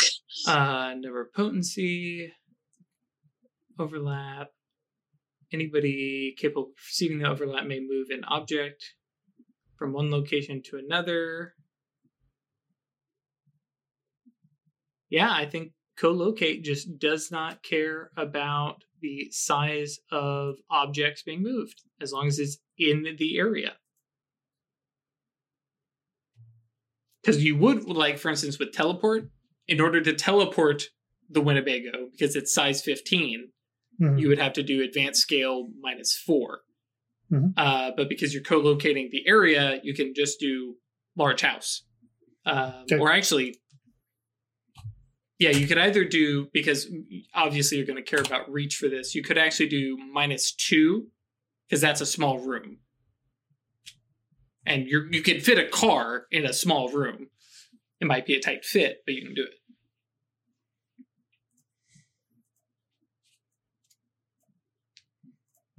Uh, number of potency, overlap. Anybody capable of perceiving the overlap may move an object from one location to another. Yeah, I think co-locate just does not care about the size of objects being moved as long as it's in the area. Because you would like, for instance, with teleport, in order to teleport the Winnebago, because it's size 15, Mhm. you would have to do advanced scale minus 4 Mhm. Uh, but because you're co-locating the area, you can just do large house. Um, Okay. Or actually, yeah, you could either do because obviously you're going to care about reach for this. You could actually do minus two because that's a small room, and you you could fit a car in a small room. It might be a tight fit, but you can do it.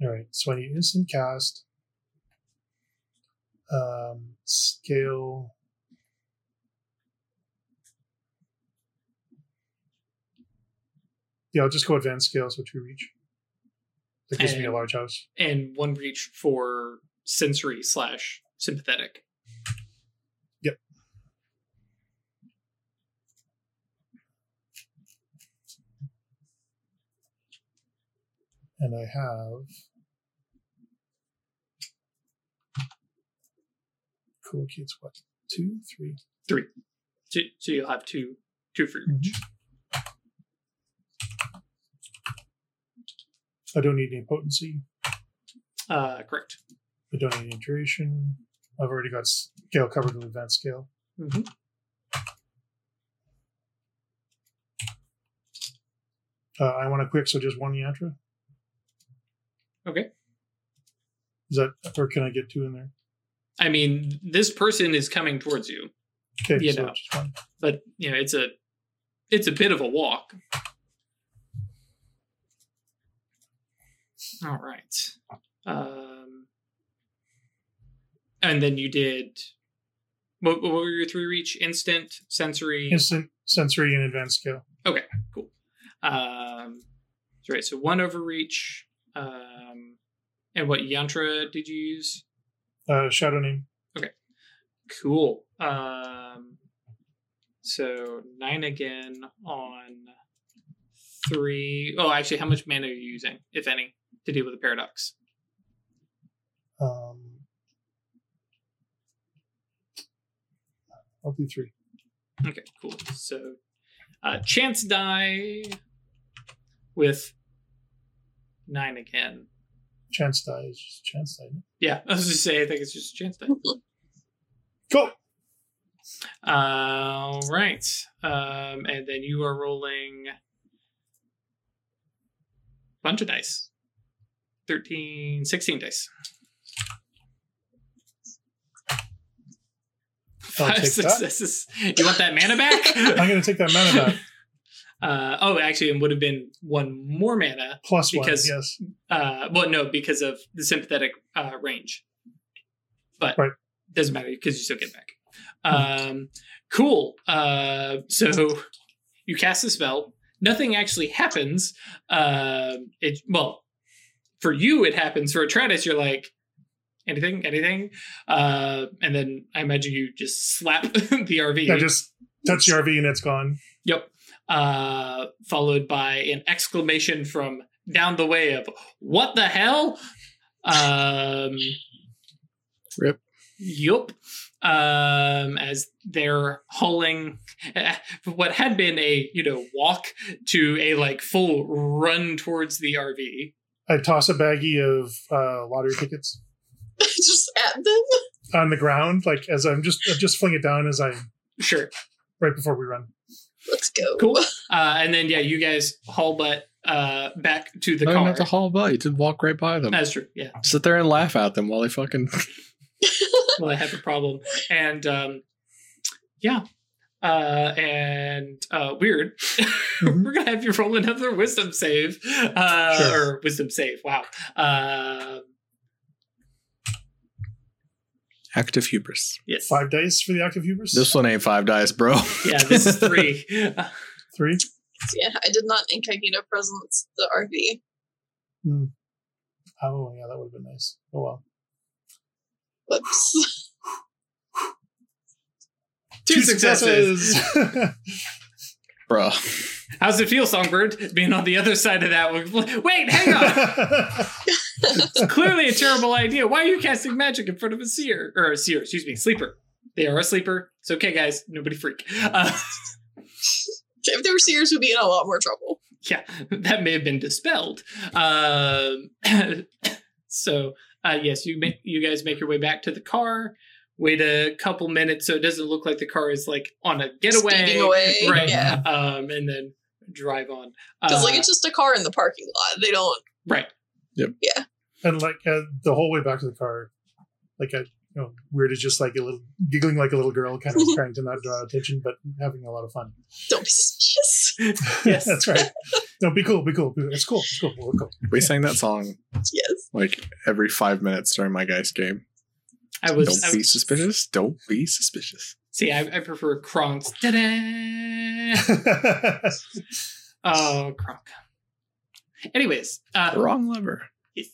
All right, so I need instant cast. Um, scale. Yeah, I'll just go advanced scales, which we reach. That gives me a large house. and one reach for sensory slash sympathetic. Yep. And I have. Cool kids, what? Two, three. So, so you'll have two two for each. Mm-hmm. I don't need any potency. Uh, correct. I don't need any duration. I've already got scale covered with advanced scale. Mhm. Uh, I want a quick, so just one yantra. Okay. Is that, or can I get two in there? I mean, this person is coming towards you, Okay, You so know. but you know it's a it's a bit of a walk. All right. Um, and then you did. What, what were your three reach? Instant, sensory. Instant, sensory, and advanced skill. Okay, cool. Um, so right, so one overreach. Um, and what yantra did you use? Uh, shadow name. Okay, cool. Um, so nine again on three. Oh, actually, how much mana are you using, if any, to deal with the paradox? Um, I'll do three. Okay, cool. So, uh, chance die with nine again. Chance die is just chance die. Yeah, [LAUGHS] I was just say I think it's just a chance die. Cool. All right. Um, and then you are rolling bunch of dice. 13, 16 dice. Five take that. You want that mana back? [LAUGHS] I'm going to take that mana back. uh, oh, actually, it would have been one more mana. Plus Because- yes. Uh, well, no, because of the sympathetic uh, range. But Right. doesn't matter because you still get back. Um, cool. Uh, so you cast the spell. Nothing actually happens. Um, it well, for you it happens. For Atratus, you're like anything, anything, uh, and then I imagine you just slap [LAUGHS] the RV. I just touch the RV and it's gone. Yep. Uh, followed by an exclamation from down the way of "What the hell?" Um, Rip. Yup. Um, as they're hauling [LAUGHS] what had been a you know walk to a like full run towards the RV. I toss a baggie of uh, lottery tickets [LAUGHS] just at them. on the ground, like as I'm just I just fling it down as I Sure. right before we run. Let's go. Cool. [LAUGHS] Uh, and then yeah, you guys haul butt uh back to the no, car. not to haul by. You did walk right by them. That's true. Yeah. Sit there and laugh at them while they fucking. [LAUGHS] well, I have a problem. And um, yeah, Uh, and uh, weird. [LAUGHS] Mhm. We're gonna have you roll another wisdom save, uh, Sure. or wisdom save. Wow. Uh, Active hubris. yes. Five dice for the active hubris. This one ain't five dice, bro. Yeah, this is three. [LAUGHS] Three. Yeah, I did not incognito presence the RV. Oh yeah, that would have been nice. Oh well. Whoops. [LAUGHS] two, successes. [LAUGHS] bro. How's it feel, Songbird, being on the other side of that? Wait, hang on. [LAUGHS] It's clearly a terrible idea. Why are you casting magic in front of a seer or a seer? Excuse me, sleeper. They are a sleeper. It's okay, guys. Nobody freak. Uh, if they were seers, we'd be in a lot more trouble. yeah, that may have been dispelled. Um, [COUGHS] so uh, yes, you make you guys make your way back to the car. Wait a couple minutes so it doesn't look like the car is like on a getaway. Speeding away, right? yeah. Um, and then drive on. Because like Uh, it's just a car in the parking lot. They don't. right. Yep. Yeah. And like uh, the whole way back to the car, like a you know, weird is just like a little giggling like a little girl, kind of [LAUGHS] trying to not draw attention, but having a lot of fun. Don't be suspicious. [LAUGHS] Yes. that's right. No, be cool, be cool. Be cool. It's cool. It's cool. We're cool. We sang that song Yes. like every five minutes during my guys game. I was. Don't I be was- suspicious. Don't be suspicious. See, I, I prefer Kronk's. Ta-da! [LAUGHS] Oh, Kronk. Anyways, uh, Wrong lever. yes.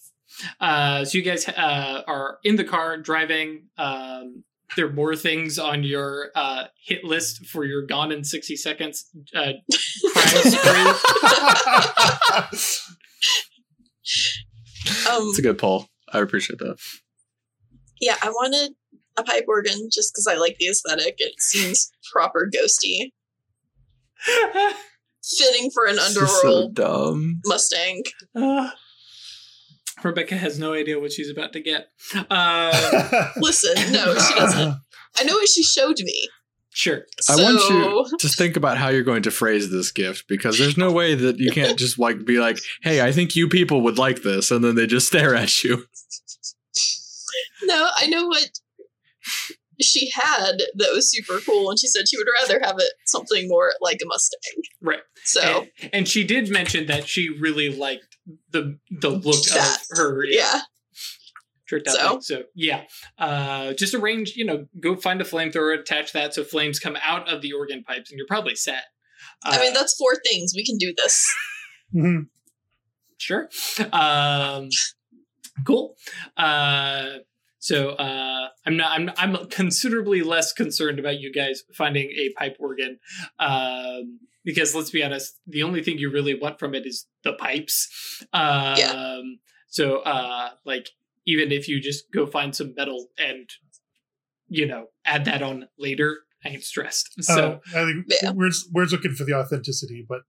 uh, so you guys uh, are in the car driving. Um, there are more things on your uh, hit list for your gone in 60 seconds uh, crime spree. [LAUGHS] Um, It's a good poll. I appreciate that. Yeah, I wanted a pipe organ just because I like the aesthetic. It seems proper ghosty, fitting for an This is so underworld dumb. Mustang. Uh, [SIGHS] Rebecca has no idea what she's about to get. Uh, [LAUGHS] Listen, no, she doesn't. I know what she showed me. sure. So, I want you to think about how you're going to phrase this gift because there's no way that you can't just like be like, "Hey, I think you people would like this," and then they just stare at you. No, I know what she had that was super cool, and she said she would rather have it something more like a Mustang. Right. So And, and she did mention that she really liked the the look That, of her yeah, tricked out So? thing. So yeah, uh, just arrange. You know, go find a flamethrower, attach that so flames come out of the organ pipes, and you're probably set. I mean Uh, that's four things. We can do this. Mhm. sure. Um, cool. Uh, so uh, I'm not. I'm. I'm considerably less concerned about you guys finding a pipe organ, um, because let's be honest, the only thing you really want from it is the pipes. Um, So, uh, like, even if you just go find some metal and, you know, add that on later, I ain't stressed. So, Uh, I think Yeah. we're we're looking for the authenticity, but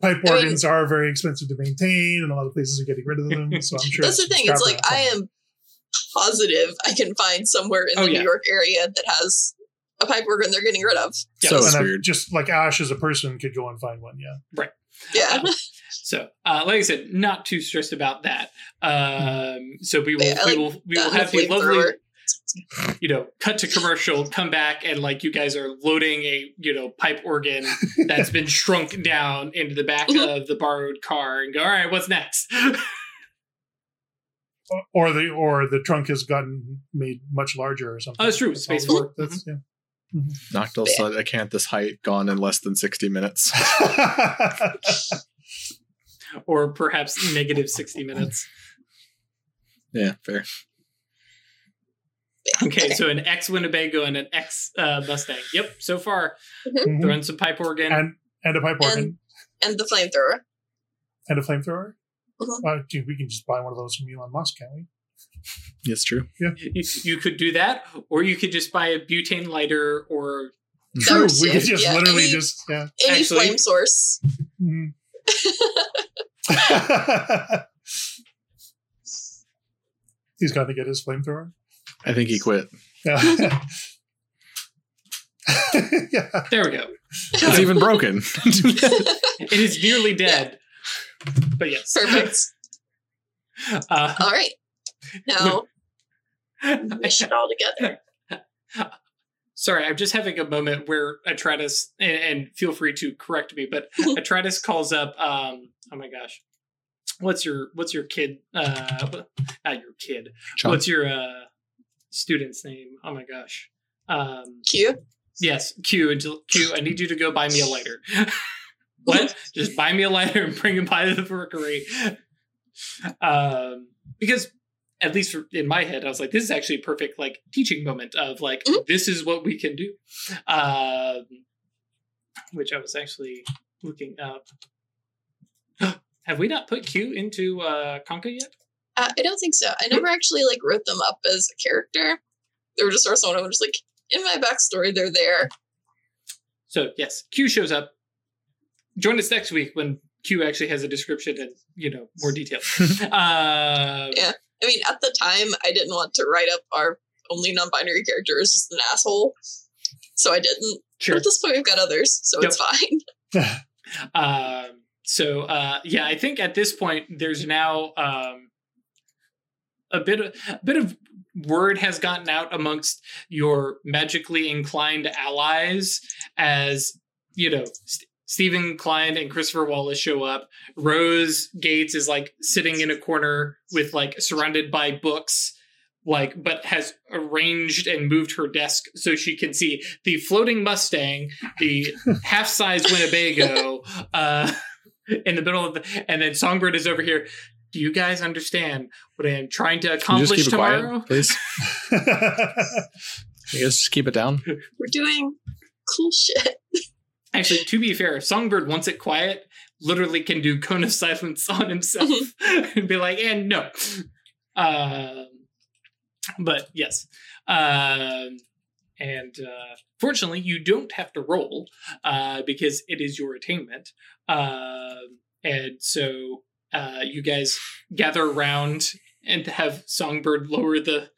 pipe I mean- organs are very expensive to maintain, and a lot of places are getting rid of them. So I'm [LAUGHS] sure That's the thing. It's like I am positive I can find somewhere in Oh, the yeah. New York area that has a pipe organ they're getting rid of. yeah, So and I- weird. just like Ash as a person could go and find one. Yeah. Right. Yeah. so uh, like I said, not too stressed about that. Um, so we will, Yeah, I we like will, we will Uh, have the flamethrower. lovely, you know, cut to commercial, come back, and like you guys are loading a, you know, pipe organ that's been shrunk down into the back of the borrowed car and go, all right, what's next? Or- Or the or the trunk has gotten made much larger or something. Oh, that's true. That's Space always- Fork. That's, yeah. Noctil Yeah. said, "I can't this height gone in less than sixty minutes." [LAUGHS] or perhaps negative 60 minutes. yeah, fair. [LAUGHS] Okay, so an X Winnebago and an X uh, Mustang. Yep, so far Mhm. throwing some pipe organ. and and a pipe organ and the flamethrower. and a flamethrower. Mhm. Uh, dude, we can just buy one of those from Elon Musk, can't we? It's true. you, you could do that, or you could just buy a butane lighter or True. We could just Yeah, literally any- just yeah. Any Actually- flame source. Mhm. [LAUGHS] [LAUGHS] He's got to get his flamethrower. I think he quit. Yeah. [LAUGHS] yeah. there we go. It's even broken. [LAUGHS] [LAUGHS] It is nearly dead. But yes. Perfect. Uh, All right. Now, mesh it all together. Sorry, I'm just having a moment where Atratus, and, and feel free to correct me, but Atratus calls up. Um, oh my gosh, what's your what's your kid? Uh, not your kid. John? What's your uh student's name? Oh my gosh. Um, Q. yes, Q. Until Q. I need you to go buy me a lighter. [LAUGHS] what? [LAUGHS] Just buy me a lighter and bring it by the rookery. Um, because at least in my head, I was like, this is actually a perfect like teaching moment of like, Mhm. this is what we can do. Um, which I was actually looking up. [GASPS] Have we not put Q into uh, Kanka yet? Uh, I don't think so. I never actually like wrote them up as a character. They were just sort of someone who was just like in my backstory. They're there. So yes, Q shows up. Join us next week when Q actually has a description and you know more detail. [LAUGHS] uh, Yeah. I mean, at the time, I didn't want to write up our only non-binary character as just an asshole, so I didn't. Sure. But at this point, we've got others, so it's fine. [LAUGHS] [LAUGHS] Um, so uh, yeah, I think at this point there's now um, a bit of a bit of word has gotten out amongst your magically inclined allies as you know. St- Stephen Klein and Christopher Wallace show up. Rose Gates is like sitting in a corner with like surrounded by books, like but has arranged and moved her desk so she can see the floating Mustang, the [LAUGHS] half-size Winnebago, uh, [LAUGHS] in the middle of the, and then Songbird is over here. Do you guys understand what I am trying to accomplish just keep it tomorrow? quiet, please? [LAUGHS] You guys just keep it down. We're doing cool shit. Actually, to be fair, Songbird wants it quiet, literally can do cone of silence on himself [LAUGHS] [LAUGHS] and be like, and no. Um, but yes. Um, and uh, fortunately, you don't have to roll uh, because it is your attainment. Um, and so uh, you guys gather around and have Songbird lower the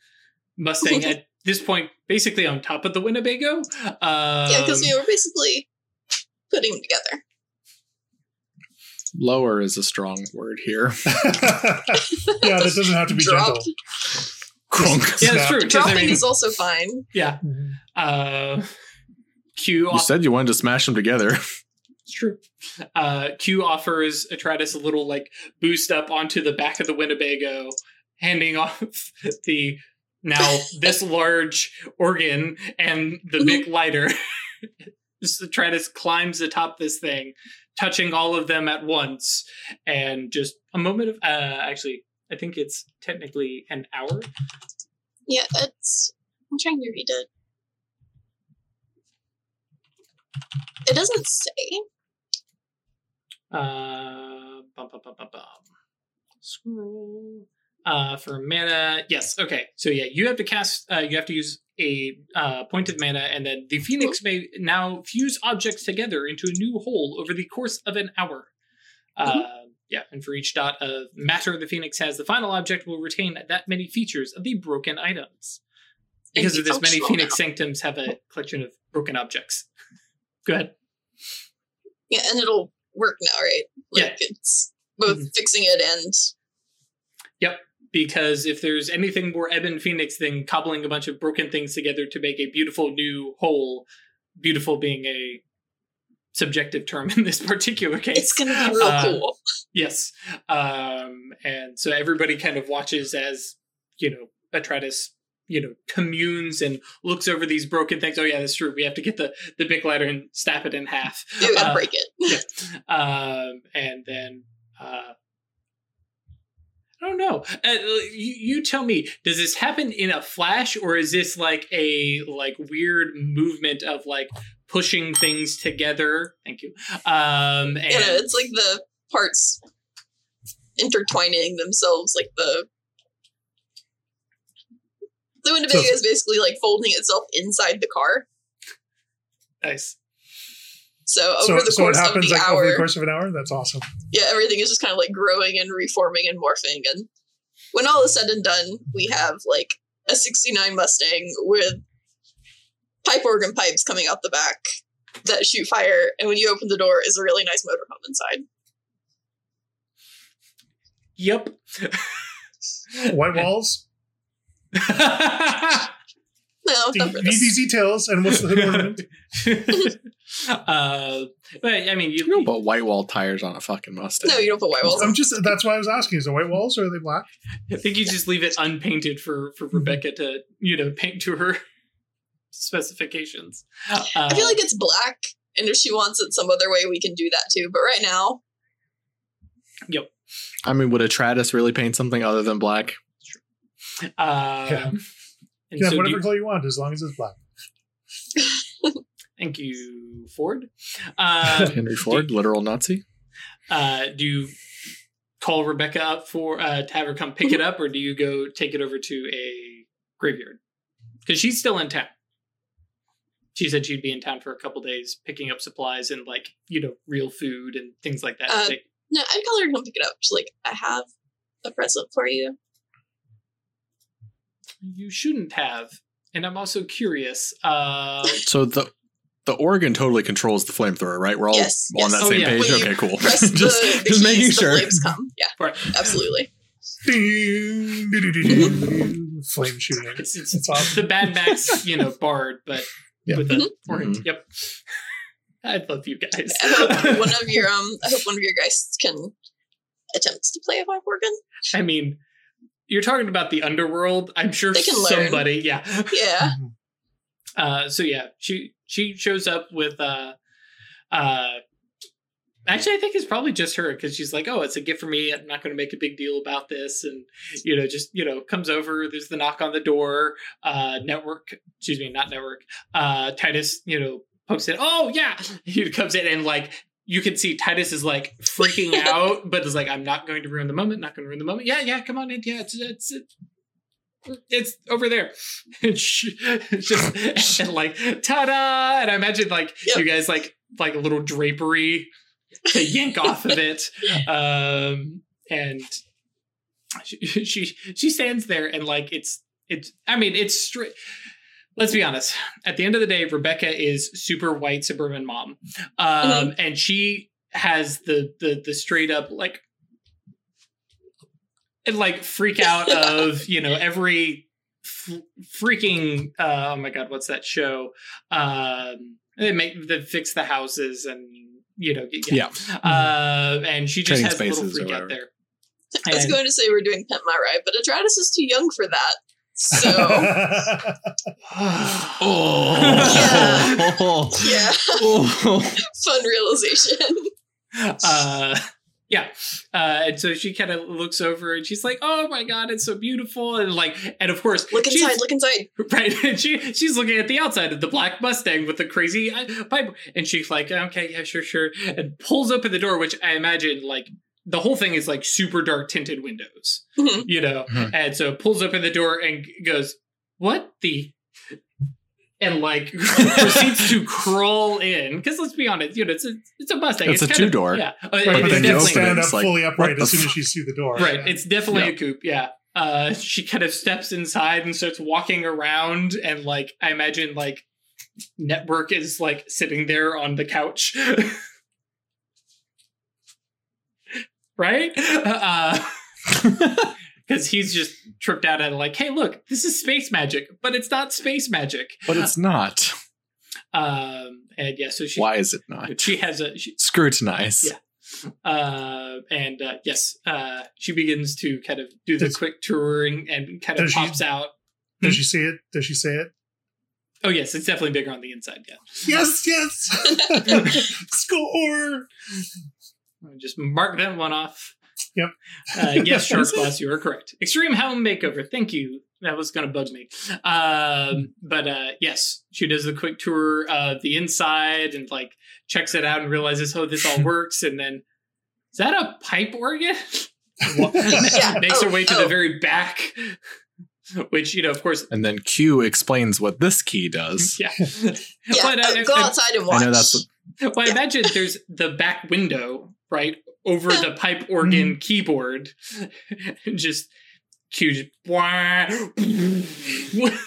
Mustang at [LAUGHS] this point, basically on top of the Winnebago. Um, yeah, because we were basically putting them together. Lower is a strong word here. [LAUGHS] [LAUGHS] yeah, that doesn't have to be Drop. gentle. Crunk. Yeah, that's true. 'cause, Dropping I mean, is also fine. yeah. Mhm. Uh, Q. You Off- said you wanted to smash them together. It's true. Uh, Q offers Atratus a little like boost up onto the back of the Winnebago, handing [LAUGHS] off the now [LAUGHS] this large organ and the big lighter. [LAUGHS] Atratus climbs atop this thing, touching all of them at once, and just a moment of uh, actually, I think it's technically an hour. Yeah, it's. I'm trying to read it. It doesn't say. Uh, bum, bum, bum, bum, bum. Scroll. Uh, for mana, yes. Okay, so yeah, you have to cast. Uh, you have to use a uh, point of mana, and then the phoenix may now fuse objects together into a new whole over the course of an hour. Uh, yeah, and for each dot of matter the phoenix has, the final object will retain that many features of the broken items. Because of this, many phoenix now. sanctums have a collection of broken objects. Go ahead. Yeah, and it'll work now, right? Like it's both Mhm. fixing it and Yep. because if there's anything more Eben Phoenix than cobbling a bunch of broken things together to make a beautiful new whole, beautiful being a subjective term in this [LAUGHS] particular case. it's gonna be real Uh, cool. Yes. Um, and so everybody kind of watches as, you know, Atratus, you know, communes and looks over these broken things. Oh yeah, that's true. We have to get the, the big ladder and snap it in half. [LAUGHS] Uh, break it. [LAUGHS] um, and then uh, I don't know. Uh, you, you tell me. Does this happen in a flash, or is this like a like weird movement of like pushing things together? Thank you. Um, and know, it's like the parts intertwining themselves, like the the Winnebago So- is basically like folding itself inside the car. nice. So over so, the so it course of the like hour, over the course of an hour. That's awesome. yeah, everything is just kind of like growing and reforming and morphing. And when all is said and done, we have like a 69 Mustang with pipe organ pipes coming out the back that shoot fire. And when you open the door, is a really nice motorhome inside. Yep. White walls. No, Do not you for need these details, and what's the hood ornament? [LAUGHS] uh, but I mean, you, You don't put white wall tires on a fucking Mustang. No, you don't put white walls. I'm just that's why I was asking: is it white walls or are they black? I think you just leave it unpainted for for Rebecca to you know paint to her [LAUGHS] specifications. Uh, I feel like it's black, and if she wants it some other way, we can do that too. But right now, yep. I mean, would Atratus really paint something other than black? Uh, Yeah. You can have so do whatever you- color you want as long as it's black. thank you, Ford. Uh, [LAUGHS] Henry Ford, literal Nazi. uh, do you call Rebecca up for uh, to have her come pick it [LAUGHS] up, or do you go take it over to a graveyard? Because she's still in town. She said she'd be in town for a couple days, picking up supplies and like you know real food and things like that. Uh, no, I'd call her to come pick it up. She's like, I have a present for you. You shouldn't have, and I'm also curious. Uh, So the the organ totally controls the flamethrower, right? We're all Yes, on yes. that Oh, same yeah. page. When Okay, cool. Just [LAUGHS] the, the just making keys, sure. The flames come. Yeah, [LAUGHS] Right. absolutely. [LAUGHS] Flame shooting. it's, it's, It's awesome. the Mad Max, you know, bard, but Yeah. with a Mhm. organ. Mhm. Yep. I love you guys. I hope one of your um, I hope one of your guys can attempt to play a pipe organ. I mean, you're talking about the underworld. I'm sure can learn. somebody, yeah. [LAUGHS] Yeah, [LAUGHS] Uh, so yeah, she she shows up with uh, uh. Actually, I think it's probably just her because she's like, "Oh, it's a gift for me. I'm not going to make a big deal about this," and you know, just you know, comes over. There's the knock on the door. Uh, network, excuse me, not network. Uh, Titus, you know, pokes in. Oh yeah, [LAUGHS] he comes in and like you can see Titus is like freaking [LAUGHS] out, but is like, "I'm not going to ruin the moment. Not going to ruin the moment." Yeah, yeah, come on in. Yeah, it's it's. it's it's over there. [LAUGHS] And she- just [LAUGHS] and like ta-da! And I imagine like Yep. you guys like like a little drapery to yank off of it. Um and she, she she stands there and like it's it's I mean it's straight let's be honest. At the end of the day, Rebecca is super white suburban mom. Um and she has the the the straight up like and like freak out [LAUGHS] of you know every f- freaking uh, oh my god what's that show um they make they fix the houses and you know yeah, uh and she just Trading has a little freak out whatever. there I was And- going to say we're doing Pimp My Ride, but Atratus is too young for that. So [LAUGHS] [SIGHS] Oh. yeah, Oh. fun realization. uh yeah uh and so she kind of looks over and she's like oh my god it's so beautiful and like and of course Look inside. Look inside. [LAUGHS] right and she she's looking at the outside of the black mustang with the crazy uh, pipe and she's like okay yeah sure sure and pulls open the door which i imagine like the whole thing is like super dark tinted windows Mhm. you know Mhm. and so pulls open the door and goes what the and like [LAUGHS] proceeds to crawl in because let's be honest you know it's a it's a mustang It's a kind of- two-door. yeah Uh, Right, it's but then you you have to open definitely- it, stand up like, fully upright as the soon as you see the door. Right. Yeah. It's definitely Yeah. a coupe. Yeah. Uh, she kind of steps inside and starts walking around, and like I imagine, like network is like sitting there on the couch, [LAUGHS] right? [LAUGHS] Because he's just tripped out at like, hey, look, this is space magic, but it's not space magic. but it's not. [LAUGHS] Um, and yeah, so she Why is it not? she has a she, Scrutinize. Yeah. uh and uh yes uh she begins to kind of do the Does- quick touring and kind of Does she- pops out Does she see it? Does she say it? oh yes it's definitely bigger on the inside yeah Yes, yes. [LAUGHS] Score. I'll just mark that one off Yep. uh, yes [LAUGHS] shark boss you are correct extreme home makeover thank you that was gonna bug me um but uh yes she does the quick tour of the inside and like checks it out and realizes oh this all [LAUGHS] works and then is that a pipe organ [LAUGHS] Yeah. makes her Oh, way to oh. the very back which you know of course And then Q explains what this key does. yeah Yeah. But I- oh, go I- outside and watch. I know that's well i Yeah. imagine there's the back window right over the [LAUGHS] pipe organ mm-hmm. keyboard. [LAUGHS] And just [LAUGHS] just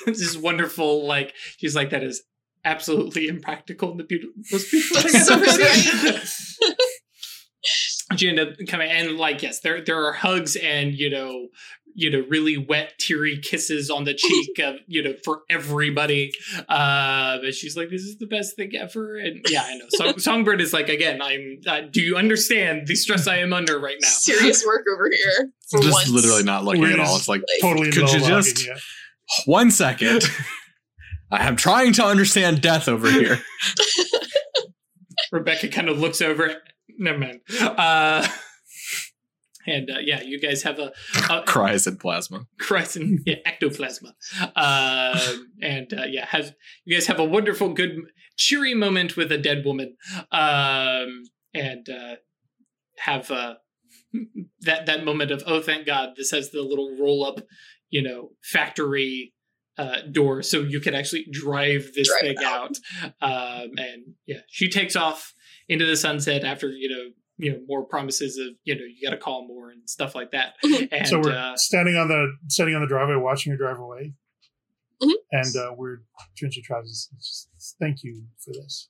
this is wonderful like she's like that is absolutely impractical and the beautiful most beautiful thing I've So ever seen. She ended up coming and like yes, there there are hugs and you know you know really wet teary kisses on the [LAUGHS] cheek of you know for everybody uh but she's like this is the best thing ever and yeah i know Song- [LAUGHS] songbird is like again i'm uh, do you understand the stress i am under right now Serious work over here. [LAUGHS] Just once. literally not looking We're at all. It's like Like, Totally Could you just- yet. one second. I am trying to understand death over here. rebecca kind of looks over at, never mind uh and uh, yeah you guys have a, a [LAUGHS] Cries in plasma. crescent yeah, ectoplasma uh, and uh, yeah has you guys have a wonderful good cheery moment with a dead woman um, and uh, have uh, [LAUGHS] that that moment of oh thank god this has the little roll up you know factory uh, door so you can actually drive this Drive thing out. out um, and yeah she takes off into the sunset after you know you know more promises of you know you got to call more and stuff like that [LAUGHS] and so we're uh, standing on the standing on the driveway, watching her drive away, Mhm. and uh, we're turns to Travis. and Thank you for this.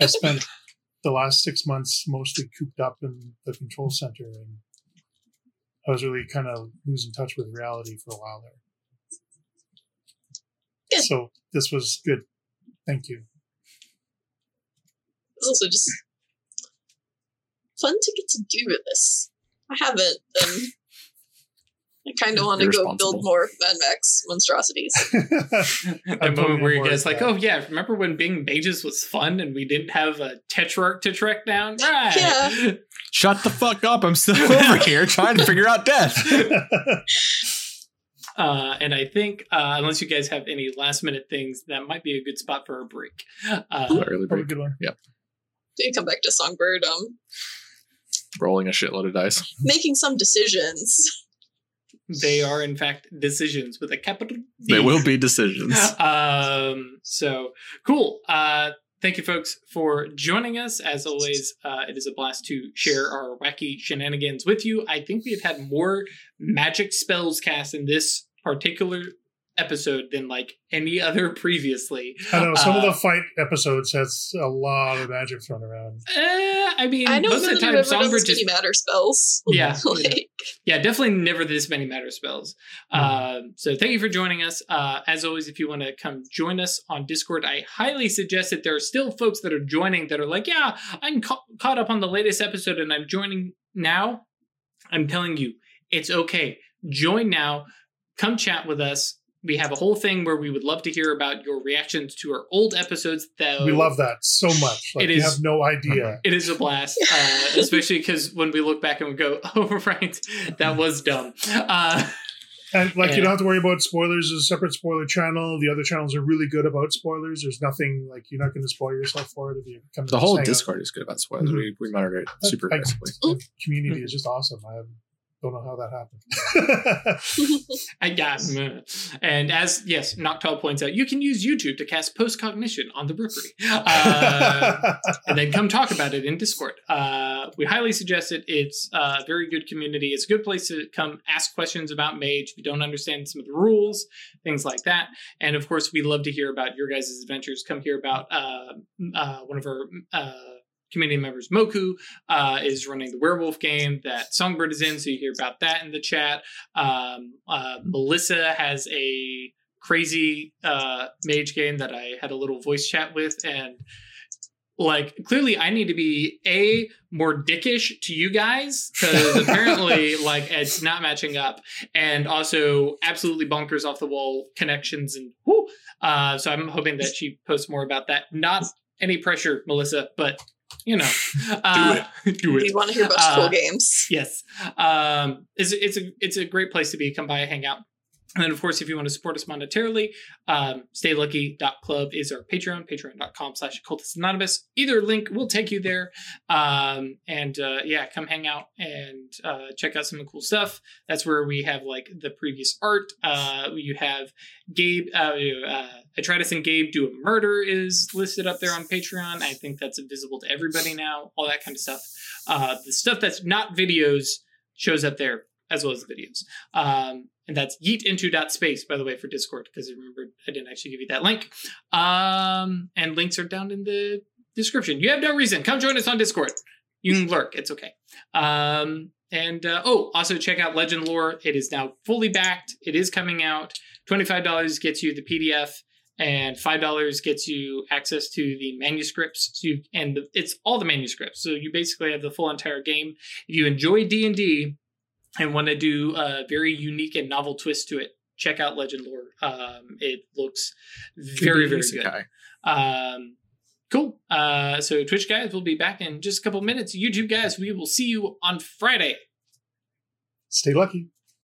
I spent the last six months mostly cooped up in the control center, and I was really kind of losing touch with reality for a while there. Good. So this was good. Thank you. it's also just fun to get to do with this. I haven't, and I kind of want to go build more Mad Max monstrosities. [LAUGHS] [LAUGHS] that I'm moment where you guys like, oh yeah, remember when being mages was fun and we didn't have a tetrarch to track down? Right. Yeah. [LAUGHS] Shut the fuck up. I'm still over here trying to figure out death. Uh, and I think uh, unless you guys have any last minute things, that might be a good spot for a break. Uh, Early Probably a break. good one. We come back to Songbird, um, Rolling a shitload of dice. [LAUGHS] making some decisions. they are in fact decisions with a capital D. They will be decisions. [LAUGHS] um so cool uh thank you folks for joining us as always uh it is a blast to share our wacky shenanigans with you i think we've had more magic spells cast in this particular episode than like any other [LAUGHS] previously. I know some of Uh, the fight episodes has a lot of magic thrown around. uh, i mean I don't most know of the time ever songbird just matter spells. [LAUGHS] Yeah, like, yeah definitely never this many matter spells. Um, so thank you for joining us. Uh, as always if you want to come join us on discord i highly suggest that there are still folks that are joining that are like yeah i'm ca- caught up on the latest episode and i'm joining now. I'm telling you it's okay. Join now. Come chat with us we have a whole thing where we would love to hear about your reactions to our old episodes though We love that so much. Like It you have no idea. [LAUGHS] it is a blast, uh, [LAUGHS] especially because when we look back and we go, [LAUGHS] "Oh, right, that was dumb." Uh, And like Yeah. you don't have to worry about spoilers. There's a separate spoiler channel. The other channels are really good about spoilers. There's nothing like you're not going to spoil yourself for it if you come. to The whole hang out. Discord is good about spoilers. Mhm. We, we monitor it super I- aggressively. The community is just awesome. I don't know how that happened. [LAUGHS] I, mm. [LAUGHS] and as yes, Noctile points out, you can use YouTube to cast postcognition on the Rookery, uh, and then come talk about it in Discord. Uh, we highly suggest it. It's a very good community. It's a good place to come ask questions about Mage if you don't understand some of the rules, things like that. And of course, we love to hear about your guys' adventures. Come hear about uh, uh, one of our uh, community members, Moku, uh, is running the werewolf game that Songbird is in. So you hear about that in the chat. Um, uh, Melissa has a crazy uh, mage game that I had a little voice chat with, and like clearly I need to be a more dickish to you guys because [LAUGHS] apparently like it's not matching up, and also absolutely bonkers off the wall connections and whoo. Uh, so I'm hoping that she posts more about that. Not any pressure, Melissa, but you know, [LAUGHS] uh, [LAUGHS] do if it. you want to hear about Uh, cool games. Yes, um, it's it's a it's a great place to be. Come by, hang out. And then, of course, if you want to support us monetarily, um, staylucky.club is our Patreon, patreon.com slash occultist anonymous. Either link will take you there. Um, and uh, yeah, come hang out and uh, check out some cool stuff. That's where we have like the previous art. Uh, you have Gabe, uh, uh, Atreides and Gabe do a murder is listed up there on Patreon. I think that's visible to everybody now, all that kind of stuff. Uh, the stuff that's not videos shows up there as well as the videos. Um, and that's yeetinto.space, by the way, for Discord, because I remembered I didn't actually give you that link. Um, and links are down in the description. You have no reason. Come join us on Discord. You can lurk. It's okay. Um, and uh, oh, also check out Legend Lore. It is now fully backed. It is coming out. Twenty-five dollars gets you the PDF, and five dollars gets you access to the manuscripts. So you and the, it's all the manuscripts. So you basically have the full entire game. If you enjoy D and want to do a very unique and novel twist to it, check out Legend Lore. Um, it looks very very good. Um, cool. Uh, so Twitch guys, we'll be back in just a couple minutes. YouTube guys, we will see you on Friday. Stay lucky.